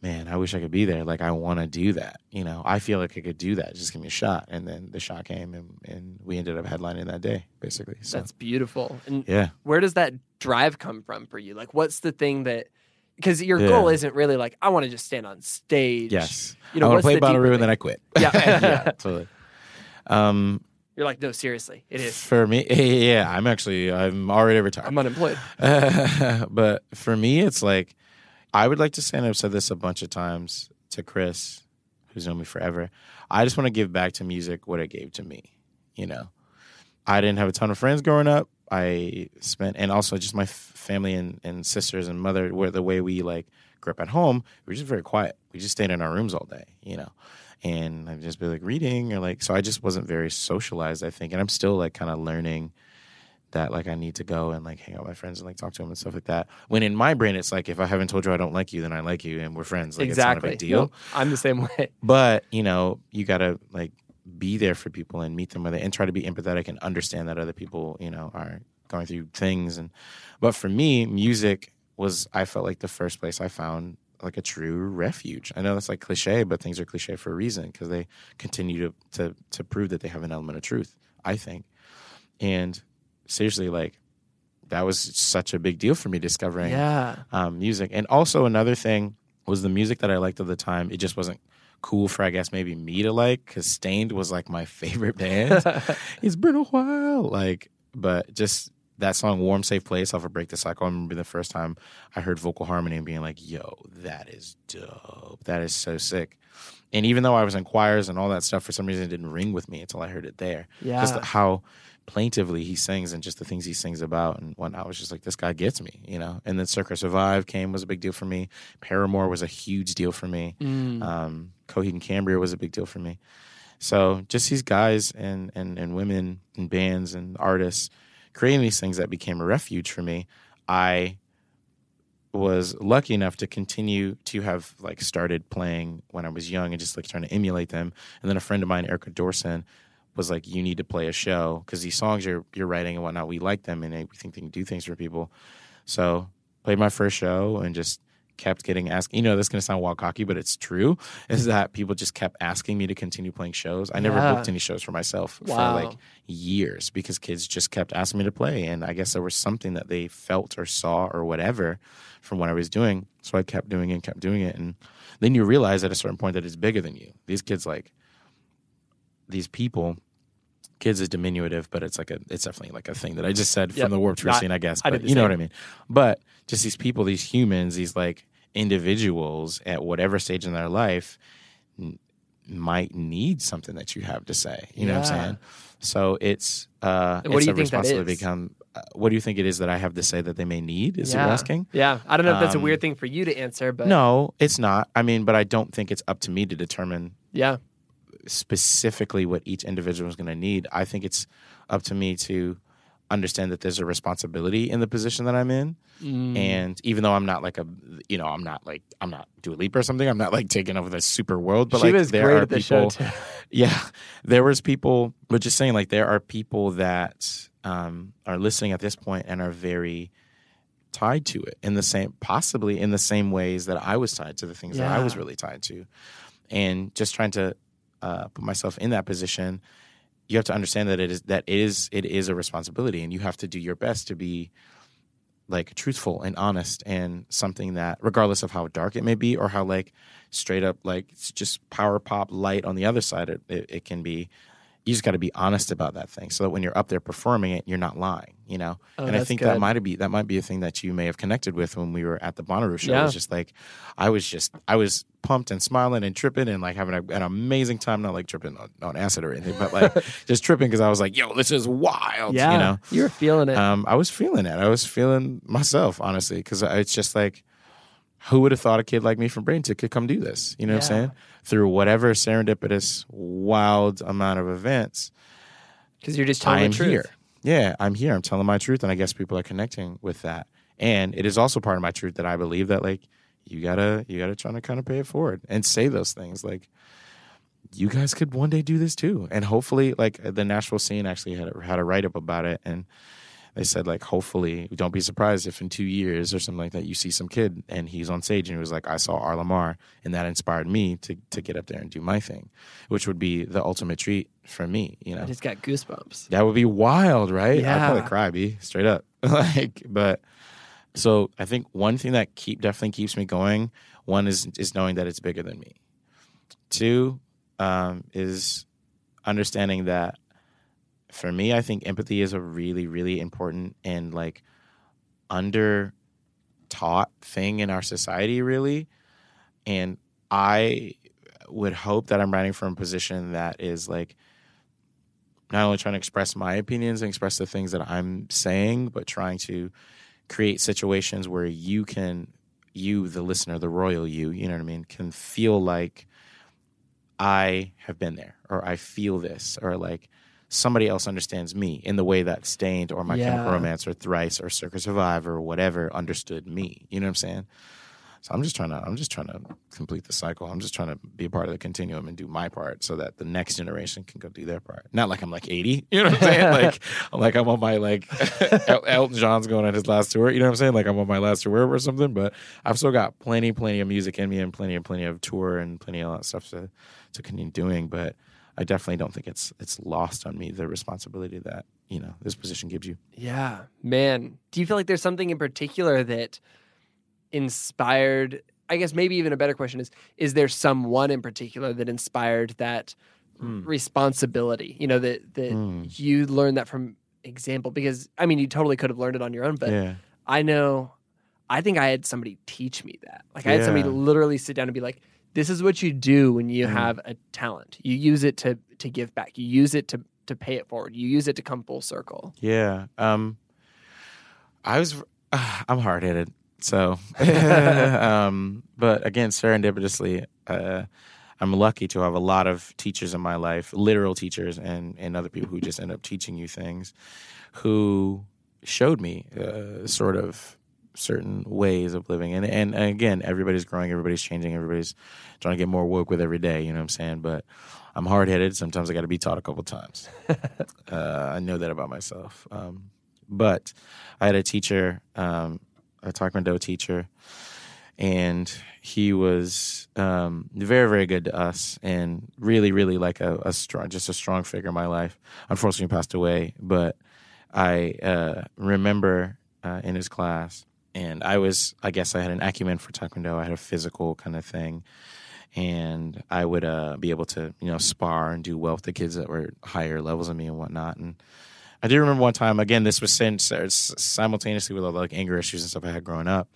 Speaker 2: man, I wish I could be there. Like I want to do that. You know, I feel like I could do that. Just give me a shot, and then the shot came, and, and we ended up headlining that day, basically. So
Speaker 1: That's beautiful. And
Speaker 2: yeah,
Speaker 1: where does that drive come from for you? Like, what's the thing that? Because your
Speaker 2: Yeah.
Speaker 1: goal isn't really like I want to just stand on stage.
Speaker 2: yes.
Speaker 1: You know,
Speaker 2: I want to play Bonnaroo, and then? I quit.
Speaker 1: Yeah. [laughs] [laughs]
Speaker 2: yeah, totally. Um,
Speaker 1: You're like, no, seriously, it is.
Speaker 2: for me, [laughs] yeah, I'm actually I'm already retired.
Speaker 1: I'm unemployed.
Speaker 2: but for me, it's like I would like to say, and I've said this a bunch of times to Chris, who's known me forever. I just want to give back to music what it gave to me. You know, I didn't have a ton of friends growing up. I spent, and also just my f- family and, and sisters and mother, where the way we like grew up at home, we were just very quiet. We just stayed in our rooms all day, you know. And I'd just be like reading or like, so I just wasn't very socialized, I think. And I'm still like kind of learning that like I need to go and like hang out with my friends and like talk to them and stuff like that. When in my brain, it's like if I haven't told you I don't like you, then I like you and we're friends. Like
Speaker 1: exactly.
Speaker 2: it's not a big deal.
Speaker 1: I'm the same [laughs] way.
Speaker 2: But you know, you gotta like be there for people and meet them with it and try to be empathetic and understand that other people, you know, are going through things. And but for me, music was I felt like the first place I found like a true refuge. I know that's like cliche, but things are cliche for a reason because they continue to, to to prove that they have an element of truth. I think, and seriously, like that was such a big deal for me discovering
Speaker 1: Yeah.
Speaker 2: um, music. And also another thing was the music that I liked at the time. It just wasn't cool for I guess maybe me to like because Staind was like my favorite [laughs] band. [laughs] it's been a while, like, but just that song "Warm Safe Place" off of Break the Cycle. I remember the first time I heard vocal harmony and being like, "Yo, that is dope. That is so sick." And even though I was in choirs and all that stuff, for some reason it didn't ring with me until I heard it there.
Speaker 1: Yeah.
Speaker 2: Just how plaintively he sings and just the things he sings about and whatnot I was just like, this guy gets me, you know. And then Circa Survive came was a big deal for me. Paramore was a huge deal for me.
Speaker 1: Mm.
Speaker 2: Um, Coheed and Cambria was a big deal for me. So just these guys and and and women and bands and artists creating these things that became a refuge for me. I was lucky enough to continue to have like started playing when I was young and just like trying to emulate them. And then a friend of mine, Erica Dorson, was like, "You need to play a show because these songs you're you're writing and whatnot, we like them and eh, we think they can do things for people." So played my first show and just kept getting asked. You know, this is gonna sound wild cocky, but it's true. Is that people just kept asking me to continue playing shows? I never
Speaker 1: Yeah.
Speaker 2: booked any shows for myself
Speaker 1: Wow.
Speaker 2: for like years because kids just kept asking me to play, and I guess there was something that they felt or saw or whatever from what I was doing. So I kept doing it and kept doing it, and then you realize at a certain point that it's bigger than you. These kids like these people. Kids is diminutive, but it's like a it's definitely like a thing that I just said
Speaker 1: Yep.
Speaker 2: from the Warped Tour
Speaker 1: I-
Speaker 2: scene, I guess. But
Speaker 1: the
Speaker 2: you know
Speaker 1: same.
Speaker 2: what I mean. But just these people, these humans, these like individuals at whatever stage in their life n- might need something that you have to say. You know what I'm saying? So it's uh,
Speaker 1: what
Speaker 2: it's
Speaker 1: do
Speaker 2: a
Speaker 1: you think that
Speaker 2: responsibility
Speaker 1: is?
Speaker 2: become. Uh, what do you think it is that I have to say that they may need? Is
Speaker 1: yeah.
Speaker 2: it asking?
Speaker 1: Yeah. I don't know if that's a
Speaker 2: Um,
Speaker 1: weird thing for you to answer, but
Speaker 2: No, it's not. I mean, but I don't think it's up to me to determine
Speaker 1: yeah.
Speaker 2: Specifically what each individual is going to need. I think it's up to me to understand that there's a responsibility in the position that I'm in.
Speaker 1: Mm.
Speaker 2: And even though I'm not like a, you know, I'm not like I'm not Dua Lipa or something. I'm not like taking over the super world. But
Speaker 1: she
Speaker 2: like there are people. [laughs] Yeah, there was people, but just saying like there are people that um, are listening at this point and are very tied to it in the same, possibly in the same ways that I was tied to the things that I was really tied to, and just trying to uh, put myself in that position. You have to understand that it is that it is it is a responsibility, and you have to do your best to be like truthful and honest and something that regardless of how dark it may be or how like straight up like it's just power pop light on the other side it, it, it can be you just got to be honest about that thing so that when you're up there performing it you're not lying you know
Speaker 1: Oh,
Speaker 2: and i think
Speaker 1: good.
Speaker 2: that might be that might be a thing that you may have connected with when we were at the Bonnaroo show
Speaker 1: Yeah.
Speaker 2: it was just like i was just i was pumped and smiling and tripping and like having a, an amazing time not like tripping on, on acid or anything but like [laughs] just tripping because i was like yo this is wild
Speaker 1: Yeah.
Speaker 2: you know
Speaker 1: You were feeling it.
Speaker 2: um, I was feeling it. I was feeling myself, honestly, because it's just like, who would have thought a kid like me from Braintree could come do this? You know what I'm saying? Through whatever serendipitous, wild amount of events,
Speaker 1: Because you're just telling
Speaker 2: I am
Speaker 1: the truth.
Speaker 2: here. Yeah, I'm here. I'm telling my truth, and I guess people are connecting with that. And it is also part of my truth that I believe that like you gotta you gotta try to kind of pay it forward and say those things. Like you guys could one day do this too. And hopefully, like the Nashville scene actually had a, had a write up about it, and they said like, hopefully, don't be surprised if in two years or something like that you see some kid and he's on stage and he was like, I saw R.LUM.R, and that inspired me to to get up there and do my thing, which would be the ultimate treat for me. You know,
Speaker 1: I just got goosebumps.
Speaker 2: that would be wild, right?
Speaker 1: Yeah.
Speaker 2: I'd probably cry, be straight up. [laughs] like, but so I think one thing that keep definitely keeps me going. One is is knowing that it's bigger than me. Two um, is understanding that for me, I think empathy is a really, really important and like under taught thing in our society, really. And I would hope that I'm writing from a position that is like not only trying to express my opinions and express the things that I'm saying, but trying to create situations where you can, you, the listener, the royal you, you know what I mean, can feel like I have been there or I feel this or like somebody else understands me in the way that Staind or My Chemical Romance or Thrice or Circa Survive or whatever understood me. You know what I'm saying? So I'm just trying to I'm just trying to complete the cycle. I'm just trying to be a part of the continuum and do my part so that the next generation can go do their part. Not like I'm like 80, you know what I'm saying? [laughs] like I'm like I'm on my like [laughs] El- Elton John's going on his last tour, you know what I'm saying? Like I'm on my last tour or something, but I've still got plenty plenty of music in me and plenty and plenty of tour and plenty of that stuff to to continue doing, but I definitely don't think it's it's lost on me the responsibility that, you know, this position gives you.
Speaker 1: Yeah, man. Do you feel like there's something in particular that inspired? I guess maybe even a better question is: Is there someone in particular that inspired that
Speaker 2: Hmm.
Speaker 1: responsibility? You know that that
Speaker 2: Hmm.
Speaker 1: you learned that from example. Because I mean, you totally could have learned it on your own, but
Speaker 2: yeah.
Speaker 1: I know. I think I had somebody teach me that. Like I had somebody literally sit down and be like, "This is what you do when you
Speaker 2: Mhm.
Speaker 1: have a talent. You use it to to give back. You use it to to pay it forward. You use it to come full circle."
Speaker 2: Yeah. Um I was [sighs] I'm hard headed. So [laughs] um but again serendipitously uh I'm lucky to have a lot of teachers in my life, literal teachers and and other people who just end up teaching you things who showed me uh, sort of certain ways of living and and again everybody's growing everybody's changing everybody's trying to get more woke with every day you know what i'm saying but i'm hard-headed sometimes i got to be taught a couple times [laughs] uh, I know that about myself. Um, but I had a teacher, um, a Taekwondo teacher, and he was um, very, very good to us, and really, really like a, a strong, just a strong figure in my life. Unfortunately, he passed away, but I uh, remember uh, in his class, and I was, I guess, I had an acumen for Taekwondo. I had a physical kind of thing and I would uh, be able to, you know, spar and do well with the kids that were higher levels than me and whatnot. And I do remember one time, again, this was since simultaneously with all the like anger issues and stuff I had growing up.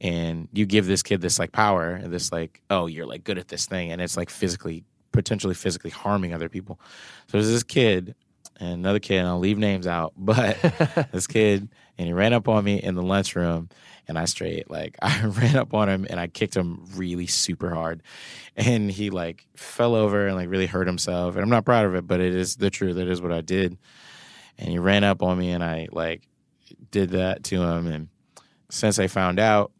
Speaker 2: And you give this kid this like power and this like, oh, you're like good at this thing, and it's like physically, potentially physically harming other people. So there's this kid and another kid, and I'll leave names out, [laughs] but this kid, and he ran up on me in the lunchroom, and I straight like [laughs] I ran up on him and I kicked him really super hard, and he like fell over and like really hurt himself, and I'm not proud of it, but it is the truth. It is what I did, and he ran up on me, and I like did that to him, and since I found out,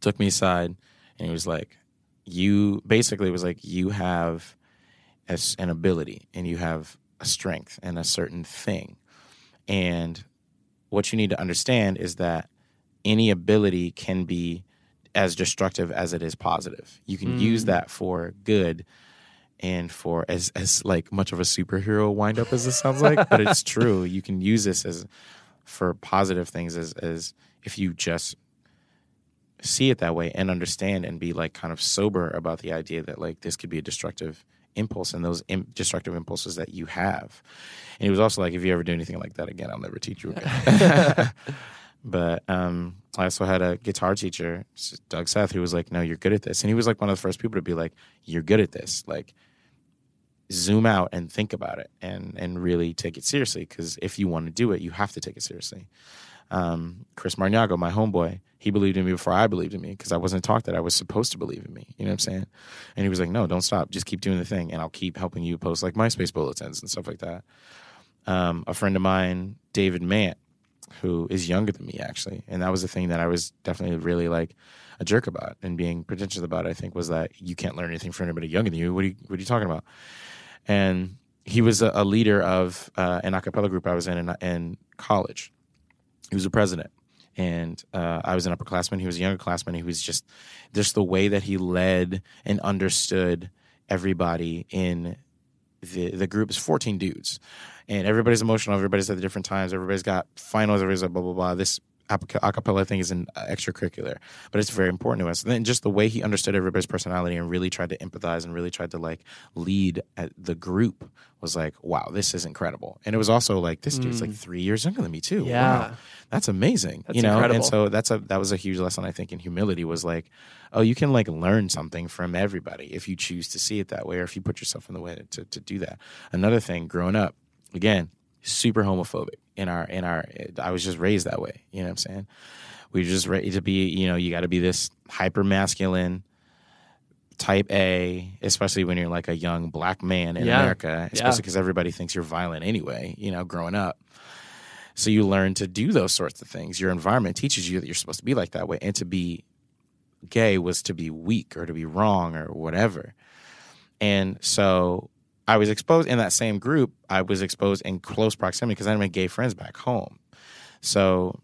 Speaker 2: took me aside, and he was like, "You basically was like you have." an ability and you have a strength and a certain thing. And what you need to understand is that any ability can be as destructive as it is positive. You can use
Speaker 1: Mm.
Speaker 2: that for good and for as as like much of a superhero wind up as this sounds like, but it's [laughs] true. You can use this as for positive things as as if you just see it that way and understand and be like kind of sober about the idea that like this could be a destructive impulse and those Im- destructive impulses that you have. And he was also like, if you ever do anything like that again, I'll never teach you again. [laughs] [laughs] but um, I also had a guitar teacher, Doug Seth, who was like, no, you're good at this. And he was like one of the first people to be like, you're good at this. Like, zoom out and think about it and and really take it seriously because if you want to do it you have to take it seriously um, chris marniago my homeboy he believed in me before i believed in me because i wasn't taught that i was supposed to believe in me you know what i'm saying and he was like no don't stop just keep doing the thing and i'll keep helping you post like myspace bulletins and stuff like that um, a friend of mine david mant who is younger than me actually, and that was the thing that I was definitely really like a jerk about and being pretentious about. I think was that you can't learn anything from anybody younger than you. What are you What are you talking about? And he was a, a leader of uh, an a cappella group I was in, in in college. He was a president, and uh, I was an upperclassman. He was a younger classman. He was just just the way that he led and understood everybody in the the group is 14 dudes. And everybody's emotional. Everybody's at the different times. Everybody's got finals. Everybody's like blah blah blah. This acapella thing is an uh, extracurricular but it's very important to us. And then just the way he understood everybody's personality and really tried to empathize and really tried to like lead at the group was like wow this is incredible. And it was also like this dude's like mm. three years younger than me too.
Speaker 1: Yeah.
Speaker 2: wow. That's amazing
Speaker 1: That's
Speaker 2: you know?
Speaker 1: Incredible.
Speaker 2: and so that's a that was a huge lesson i think in humility was like oh you can like learn something from everybody if you choose to see it that way or if you put yourself in the way to, to do that. Another thing growing up again super homophobic in our in our i was just raised that way you know what i'm saying we were just ready to be you know you got to be this hyper masculine type a especially when you're like a young black man in
Speaker 1: Yeah.
Speaker 2: america especially
Speaker 1: Yeah.
Speaker 2: because everybody thinks you're violent anyway you know growing up so you learn to do those sorts of things. Your environment teaches you that you're supposed to be like that way. And to be gay was to be weak or to be wrong or whatever. And so I was exposed in that same group. I was exposed in close proximity because I had my gay friends back home. So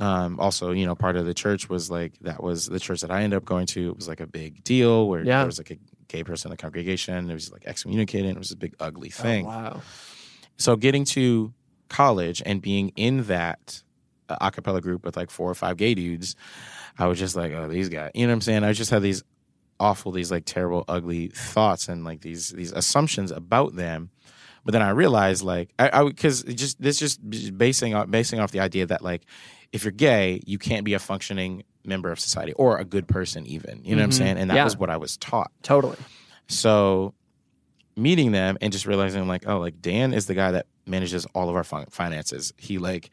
Speaker 2: um, also, you know, part of the church was like that was the church that I ended up going to. It was like a big deal where
Speaker 1: Yeah.
Speaker 2: there was like a gay person in the congregation. It was like excommunicated. It was a big ugly thing
Speaker 1: Oh, wow.
Speaker 2: so getting to college and being in that uh, a cappella group with like four or five gay dudes, I was just like, oh, these guys. You know what I'm saying? I just had these awful, these like terrible, ugly thoughts and like these these assumptions about them. But then I realized, like, I, I because just this just basing off basing off the idea that like, if you're gay, you can't be a functioning member of society or a good person, even. You know what I'm
Speaker 1: Mhm.
Speaker 2: saying? And that
Speaker 1: Yeah.
Speaker 2: was what I was taught.
Speaker 1: Totally.
Speaker 2: So meeting them and just realizing like, oh, like Dan is the guy that manages all of our fin- finances. He like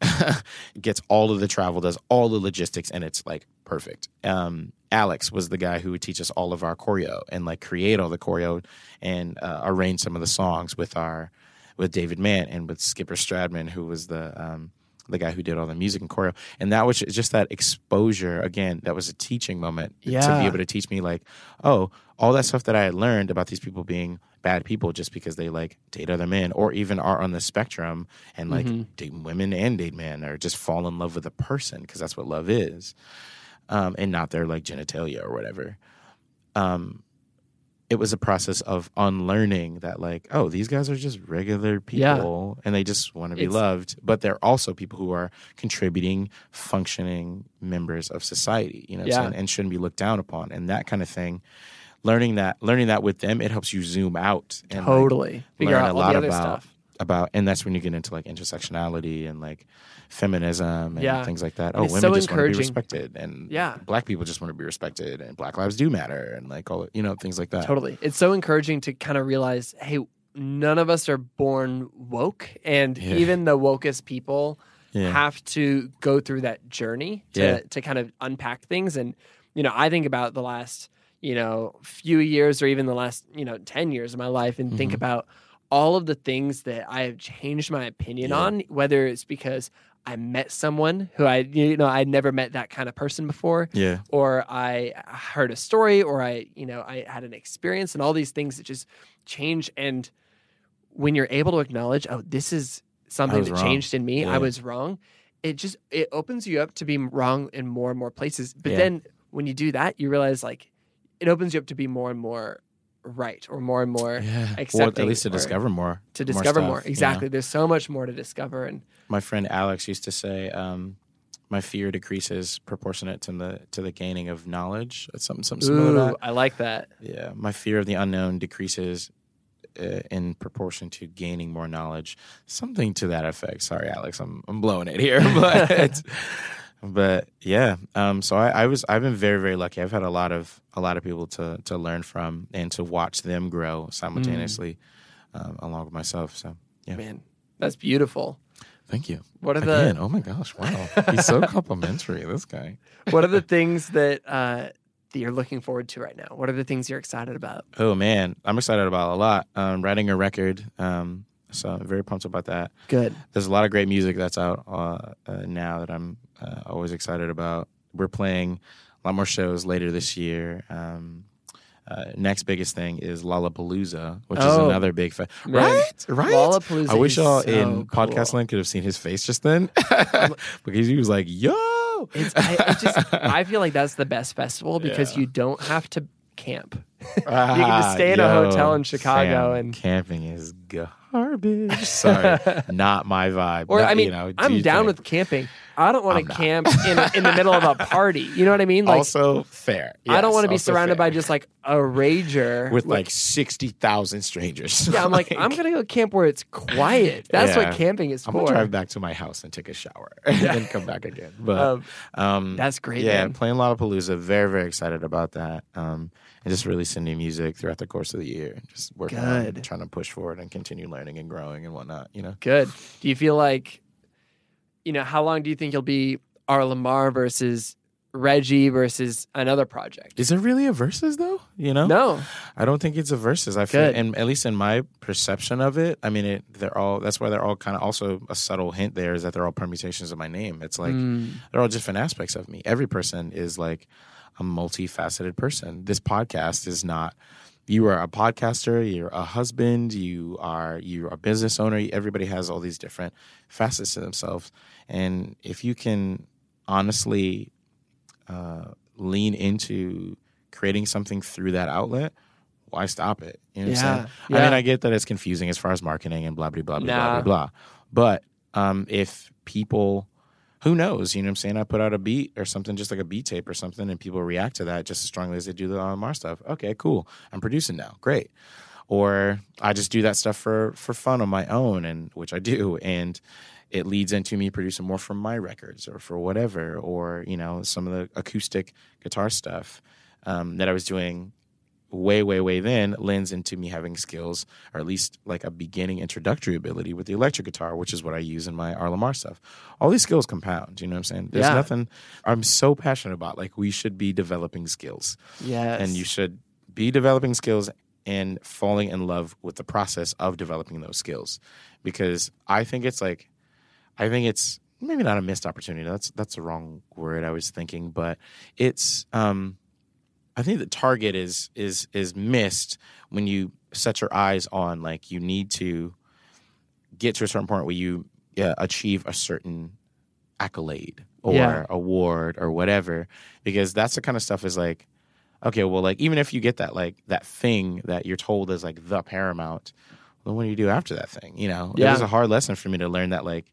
Speaker 2: [laughs] gets all of the travel, does all the logistics, and it's like perfect. Um, Alex was the guy who would teach us all of our choreo and like create all the choreo and uh, arrange some of the songs with our with David Mann and with Skipper Stradman, who was the um, the guy who did all the music and choreo. And that was just that exposure again. That was a teaching moment to be able to teach me like, oh, all that stuff that I had learned about these people being bad people just because they like date other men or even are on the spectrum and like
Speaker 1: Mhm.
Speaker 2: date women and date men or just fall in love with a person because that's what love is um, and not their like genitalia or whatever um, it was a process of unlearning that like oh these guys are just regular
Speaker 1: Yeah.
Speaker 2: people and they just want to be
Speaker 1: It's-
Speaker 2: loved but they're also people who are contributing functioning members of society you know
Speaker 1: Yeah.
Speaker 2: and shouldn't be looked down upon and that kind of thing learning that learning that with them it helps you zoom out and like,
Speaker 1: Totally. Figure
Speaker 2: learn
Speaker 1: out
Speaker 2: a lot about
Speaker 1: stuff.
Speaker 2: About and that's when you get into like intersectionality and like feminism and
Speaker 1: Yeah.
Speaker 2: things like that
Speaker 1: And
Speaker 2: oh women
Speaker 1: so
Speaker 2: just want to be respected and
Speaker 1: Yeah.
Speaker 2: black people just want to be respected and black lives do matter and like all you know things like that
Speaker 1: Totally. It's so encouraging to kind of realize, hey, none of us are born woke, and
Speaker 2: Yeah.
Speaker 1: even the wokest people
Speaker 2: yeah
Speaker 1: have to go through that journey to to kind of unpack things. And you know, I think about the last you know few years, or even the last you know ten years of my life, and think
Speaker 2: Mhm.
Speaker 1: about all of the things that I have changed my opinion
Speaker 2: Yeah.
Speaker 1: on, whether it's because I met someone who I you know I'd never met that kind of person before,
Speaker 2: yeah
Speaker 1: or I heard a story, or I, you know, I had an experience, and all these things that just change. And when you're able to acknowledge, oh, this is something that
Speaker 2: wrong.
Speaker 1: changed in me,
Speaker 2: Yeah.
Speaker 1: I was wrong. It just it opens you up to be wrong in more and more places. But
Speaker 2: Yeah.
Speaker 1: then when you do that, you realize like it opens you up to be more and more right, or more and more
Speaker 2: yeah or
Speaker 1: accepting
Speaker 2: at least to discover more
Speaker 1: to
Speaker 2: more
Speaker 1: discover
Speaker 2: stuff,
Speaker 1: more.
Speaker 2: you know?
Speaker 1: Exactly. There's so much more to discover, and
Speaker 2: my friend alex used to say um my fear decreases proportionate to the to the gaining of knowledge it's something something similar
Speaker 1: ooh, I like that.
Speaker 2: Yeah, my fear of the unknown decreases uh, in proportion to gaining more knowledge. Something to that effect. Sorry, Alex, I'm I'm blowing it here, [laughs] but [laughs] but yeah. Um, so I, I was I've been very very lucky. I've had a lot of a lot of people to to learn from and to watch them grow simultaneously um, along with myself. So Yeah.
Speaker 1: Man, that's beautiful.
Speaker 2: thank you
Speaker 1: What are the.
Speaker 2: Oh my gosh, wow, he's so [laughs] complimentary. This guy.
Speaker 1: what are the [laughs] things that uh, that you're looking forward to right now? What are the things you're excited about?
Speaker 2: Oh man, I'm excited about a lot. Um, writing a record. Um, So I'm very pumped about that.
Speaker 1: Good.
Speaker 2: There's a lot of great music that's out uh, uh, now that I'm uh, always excited about. We're playing a lot more shows later this year. Um, uh, next biggest thing is Lollapalooza, which is
Speaker 1: Oh.
Speaker 2: another big fa- right, right.
Speaker 1: Lollapalooza
Speaker 2: I wish y'all
Speaker 1: so
Speaker 2: in podcast land could have seen his face just then [laughs] [laughs] because he was like, "Yo."
Speaker 1: It's I, just I feel like that's the best festival [laughs] because
Speaker 2: Yeah.
Speaker 1: you don't have to camp.
Speaker 2: Ah,
Speaker 1: You can just stay in a hotel in Chicago
Speaker 2: fam,
Speaker 1: and-
Speaker 2: camping is garbage. Sorry, not my vibe.
Speaker 1: Or
Speaker 2: Not-
Speaker 1: I mean,
Speaker 2: you know,
Speaker 1: I'm down
Speaker 2: thing.
Speaker 1: with camping. I don't want to camp in in the middle of a [laughs] party. You know what I mean? Like
Speaker 2: also fair.
Speaker 1: I don't want to be surrounded
Speaker 2: fair.
Speaker 1: by just like a rager [laughs]
Speaker 2: with like sixty thousand strangers.
Speaker 1: Yeah, I'm like, I'm [laughs] gonna go camp where it's quiet. That's
Speaker 2: Yeah.
Speaker 1: what camping is
Speaker 2: I'm
Speaker 1: for.
Speaker 2: gonna drive back to my house and take a shower and then come back again. But
Speaker 1: Um,
Speaker 2: um,
Speaker 1: that's great,
Speaker 2: Yeah,
Speaker 1: man.
Speaker 2: playing Lollapalooza. Very very excited about that. Um, and just releasing new music throughout the course of the year. Just working on
Speaker 1: Good.
Speaker 2: trying to push forward and continue learning and growing and whatnot. You know.
Speaker 1: Good. Do you feel like, you know, how long do you think you'll be R.LUM.R versus Reggie versus another project?
Speaker 2: Is it really a versus though? You know?
Speaker 1: No.
Speaker 2: I don't think it's a versus. I feel,
Speaker 1: Good.
Speaker 2: and at least in my perception of it, I mean, it, they're all. That's why they're all kind of also a subtle hint there is that they're all permutations of my name. It's like
Speaker 1: Mm.
Speaker 2: they're all different aspects of me. Every person is like a multifaceted person. This podcast is not. You are a podcaster. You're a husband. You are you're a business owner. Everybody has all these different facets to themselves, and if you can honestly uh, lean into creating something through that outlet, why stop it? You know what I'm
Speaker 1: Yeah.
Speaker 2: I mean. I get that it's confusing as far as marketing and blah blah blah blah blah
Speaker 1: Nah.
Speaker 2: blah blah. But um, if people, who knows? You know what I'm saying? I put out a beat or something, just like a beat tape or something, and people react to that just as strongly as they do the RMR stuff. Okay, cool. I'm producing now. Great. Or I just do that stuff for for fun on my own, and which I do, and it leads into me producing more for my records or for whatever, or you know some of the acoustic guitar stuff um, that I was doing way, way, way then lends into me having skills, or at least like a beginning introductory ability with the electric guitar, which is what I use in my R.LUM.R stuff. All these skills compound. You know what I'm saying? There's
Speaker 1: Yeah.
Speaker 2: nothing I'm so passionate about. Like we should be developing skills,
Speaker 1: Yes.
Speaker 2: and you should be developing skills and falling in love with the process of developing those skills, because I think it's like, I think it's maybe not a missed opportunity. That's that's the wrong word I was thinking, but it's um I think the target is is is missed when you set your eyes on like you need to get to a certain point where you achieve a certain accolade or
Speaker 1: Yeah.
Speaker 2: award or whatever because that's the kind of stuff is like okay well like even if you get that like that thing that you're told is like the paramount well what do you do after that thing you know it was a hard lesson for me to learn that like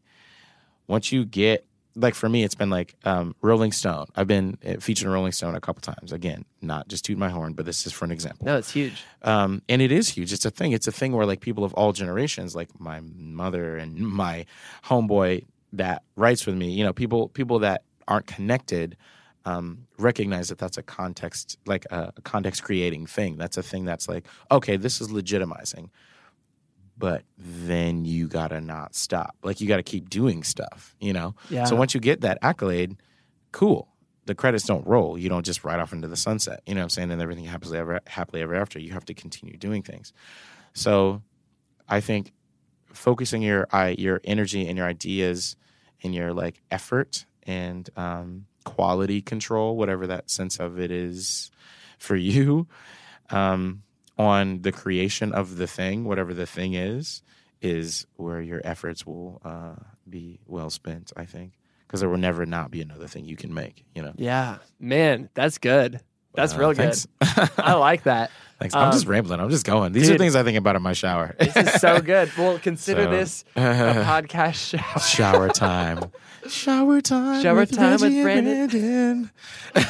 Speaker 2: once you get like for me it's been like um, rolling stone. I've been uh, featured in rolling stone a couple times. Again not just toot my horn but this is for an example.
Speaker 1: No, it's huge.
Speaker 2: um, and it is huge. It's a thing. It's a thing where like people of all generations like my mother and my homeboy that writes with me you know people people that aren't connected um, recognize that that's a context like a, a context creating thing. That's a thing that's like okay this is legitimizing but then you gotta not stop. Like you gotta keep doing stuff you know?
Speaker 1: Yeah.
Speaker 2: so once you get that accolade cool. The credits don't roll. You don't just ride off into the sunset you know what i'm saying? And everything happens ever happily ever after you have to continue doing things. So i think focusing your your energy and your ideas and your like effort and um, quality control whatever that sense of it is for you um, on the creation of the thing whatever the thing is is where your efforts will uh, be well spent i think because there will never not be another thing you can make you know
Speaker 1: Yeah. Man, that's good. That's
Speaker 2: Uh,
Speaker 1: real
Speaker 2: thanks.
Speaker 1: good. [laughs] I like that.
Speaker 2: Thanks i'm just
Speaker 1: Um,
Speaker 2: rambling i'm just going these are things i think about in my shower [laughs]
Speaker 1: This is so good. [laughs] Well, consider
Speaker 2: So-
Speaker 1: this a [laughs] podcast shower.
Speaker 2: shower time shower time
Speaker 1: Shower
Speaker 2: with
Speaker 1: time with
Speaker 2: Reggie and
Speaker 1: Brandon.
Speaker 2: Brandon.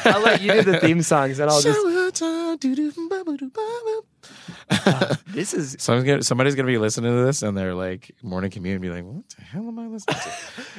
Speaker 1: I'll let you do the theme songs and I'll just.
Speaker 2: shower time doo-doo-ba-ba-doo-ba-ba.
Speaker 1: This is.
Speaker 2: Someone's gonna, somebody's gonna be listening to this and they're like morning commute and be like, "What the hell am I listening to?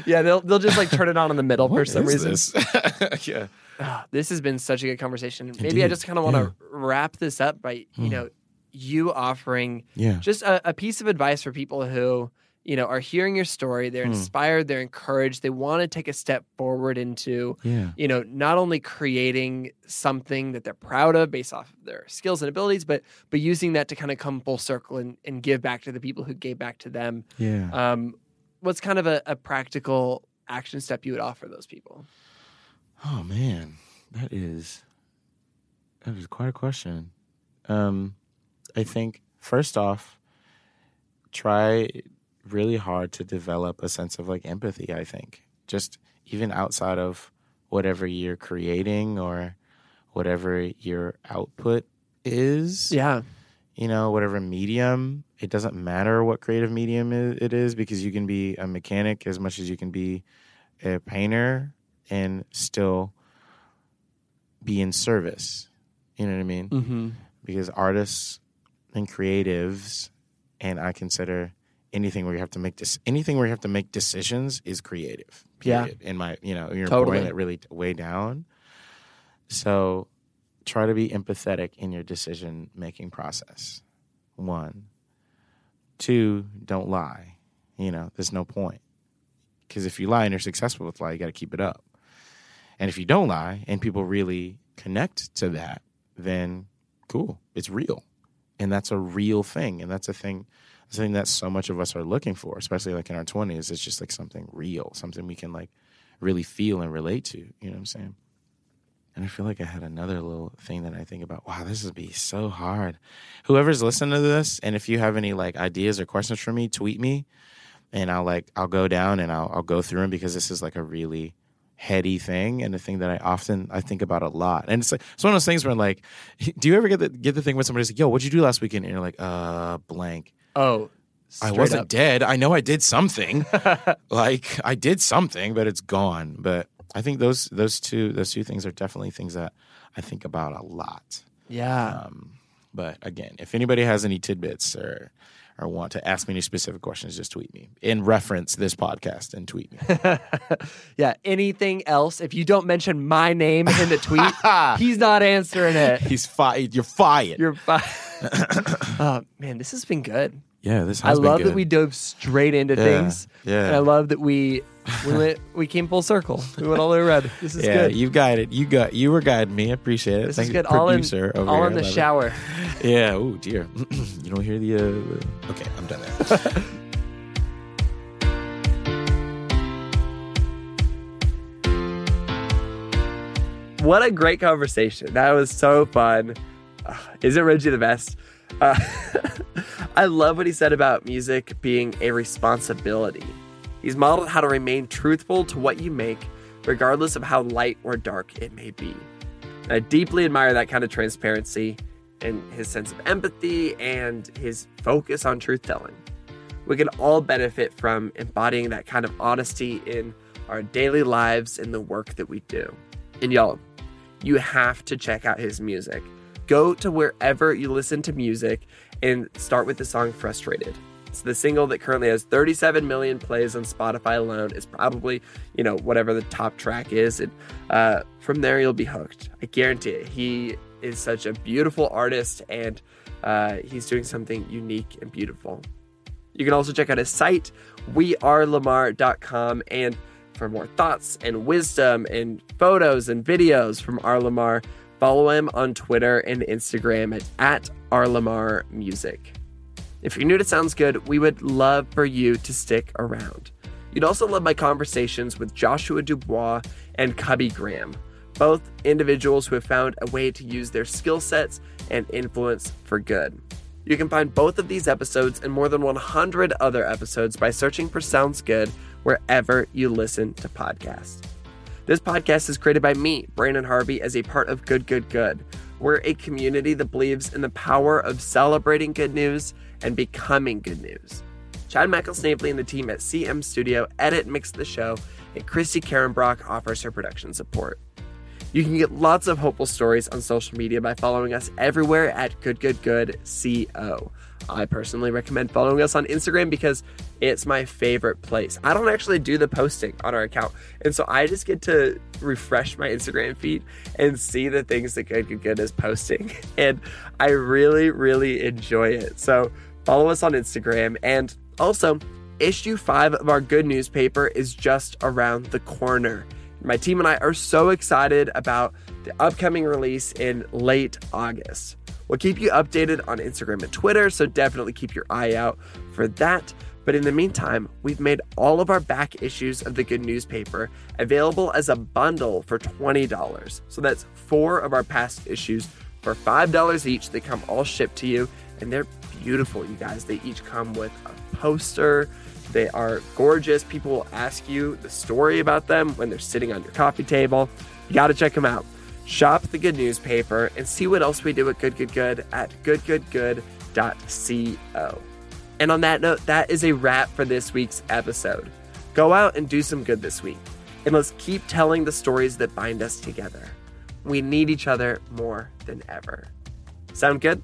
Speaker 1: Yeah, they'll they'll just like turn it on in the middle for some
Speaker 2: is
Speaker 1: reason.
Speaker 2: this? yeah,
Speaker 1: Ah, this has been such a good conversation. Maybe I just kind of want to
Speaker 2: Yeah.
Speaker 1: Wrap this up by you know you offering
Speaker 2: yeah,
Speaker 1: just a, a piece of advice for people who you know, are hearing your story. They're
Speaker 2: Hmm.
Speaker 1: inspired. They're encouraged. They want to take a step forward into,
Speaker 2: Yeah.
Speaker 1: you know, not only creating something that they're proud of based off of their skills and abilities, but but using that to kind of come full circle and, and give back to the people who gave back to them.
Speaker 2: Yeah.
Speaker 1: Um, what's kind of a, a practical action step you would offer those people?
Speaker 2: Oh man, that is that is quite a question. Um, I think first off, try really hard to develop a sense of like empathy. I think just even outside of whatever you're creating or whatever your output is.
Speaker 1: Yeah.
Speaker 2: you know, whatever medium. It doesn't matter what creative medium it is because you can be a mechanic as much as you can be a painter and still be in service. You know what I mean?
Speaker 1: Mm-hmm.
Speaker 2: Because artists and creatives, and I consider anything where you have to make this anything where you have to make decisions is creative.
Speaker 1: Yeah.
Speaker 2: In my, you know, you're
Speaker 1: Totally.
Speaker 2: boiling it really way down. So try to be empathetic in your decision making process. One. Two, don't lie. You know, there's no point. Because if you lie and you're successful with lie, you got to keep it up. And if you don't lie and people really connect to that, then cool, it's real. And that's a real thing. And that's a thing, something that so much of us are looking for, especially like in our 20s. It's just like something real, something we can like really feel and relate to. You know what I'm saying? And I feel like I had another little thing that I think about. Wow, this would be so hard. Whoever's listening to this, and if you have any like ideas or questions for me, tweet me, and I'll like I'll go down and I'll I'll go through them because this is like a really heady thing and a thing that I often I think about a lot. And it's like it's one of those things where like, [laughs] do you ever get the get the thing when somebody's like, "Yo, what'd you do last weekend?" And you're like, "Uh, blank."
Speaker 1: Oh,
Speaker 2: I wasn't
Speaker 1: up.
Speaker 2: dead. I know I did something. [laughs] like I did something, but it's gone. But I think those those two those two things are definitely things that I think about a lot.
Speaker 1: Yeah.
Speaker 2: Um, but again, if anybody has any tidbits or or want to ask me any specific questions, just tweet me in reference this podcast and tweet me. [laughs]
Speaker 1: yeah. Anything else? If you don't mention my name in the tweet, [laughs] he's not answering it.
Speaker 2: He's fired. You're fired.
Speaker 1: You're fine. oh [laughs] uh, man, this has been good.
Speaker 2: Yeah, this
Speaker 1: I
Speaker 2: has been
Speaker 1: love that
Speaker 2: good.
Speaker 1: we dove straight into
Speaker 2: Yeah,
Speaker 1: things.
Speaker 2: yeah.
Speaker 1: And I love that we we went we came full circle. We went all the way around. This is
Speaker 2: yeah,
Speaker 1: good.
Speaker 2: you guided. You got. You were guiding me. I appreciate it.
Speaker 1: this
Speaker 2: Thank
Speaker 1: is
Speaker 2: you,
Speaker 1: good. All in
Speaker 2: producer over
Speaker 1: all
Speaker 2: here.
Speaker 1: in the
Speaker 2: Love it.
Speaker 1: shower. [laughs]
Speaker 2: Yeah. Oh dear. [clears throat] you don't hear the. Uh, okay, I'm done there. [laughs]
Speaker 1: What a great conversation. That was so fun. Uh, isn't Reggie the best? Uh, [laughs] I love what he said about music being a responsibility. He's modeled how to remain truthful to what you make, regardless of how light or dark it may be. And I deeply admire that kind of transparency and his sense of empathy and his focus on truth telling. We can all benefit from embodying that kind of honesty in our daily lives and the work that we do. And y'all, you have to check out his music. Go to wherever you listen to music and start with the song Frustrated. It's the single that currently has 37 million plays on Spotify alone. It's probably, you know, whatever the top track is. And uh, from there, you'll be hooked. I guarantee it. He is such a beautiful artist and uh, he's doing something unique and beautiful. You can also check out his site, wearelamar.com, and for more thoughts and wisdom and photos and videos from R.LUM.R, follow him on Twitter and Instagram at, at R.LUM.R Music. If you're new to Sounds Good, we would love for you to stick around. You'd also love my conversations with Joshua DuBois and Cubby Graham, both individuals who have found a way to use their skill sets and influence for good. You can find both of these episodes and more than 100 other episodes by searching for Sounds Good wherever you listen to podcasts. This podcast is created by me, Brandon Harvey, as a part of Good Good Good. We're a community that believes in the power of celebrating good news and becoming good news. Chad Michael Snavely and the team at CM Studio edit and mix the show, and Christy Karen Brock offers her production support. You can get lots of hopeful stories on social media by following us everywhere at Good Good Good CO. I personally recommend following us on Instagram because it's my favorite place. I don't actually do the posting on our account, and so I just get to refresh my Instagram feed and see the things that Good Good Good is posting, [laughs] and I really, really enjoy it. So follow us on Instagram and also issue five of our good newspaper is just around the corner. My team and I are so excited about the upcoming release in late August. We'll keep you updated on Instagram and Twitter, so definitely keep your eye out for that. But in the meantime, we've made all of our back issues of the Good Newspaper available as a bundle for $20. So that's four of our past issues for $5 each. They come all shipped to you, and they're beautiful, you guys. They each come with a poster. They are gorgeous. People will ask you the story about them when they're sitting on your coffee table. You got to check them out. Shop the Good Newspaper and see what else we do at Good Good Good at goodgoodgood.co. And on that note, that is a wrap for this week's episode. Go out and do some good this week. And let's keep telling the stories that bind us together. We need each other more than ever. Sound good?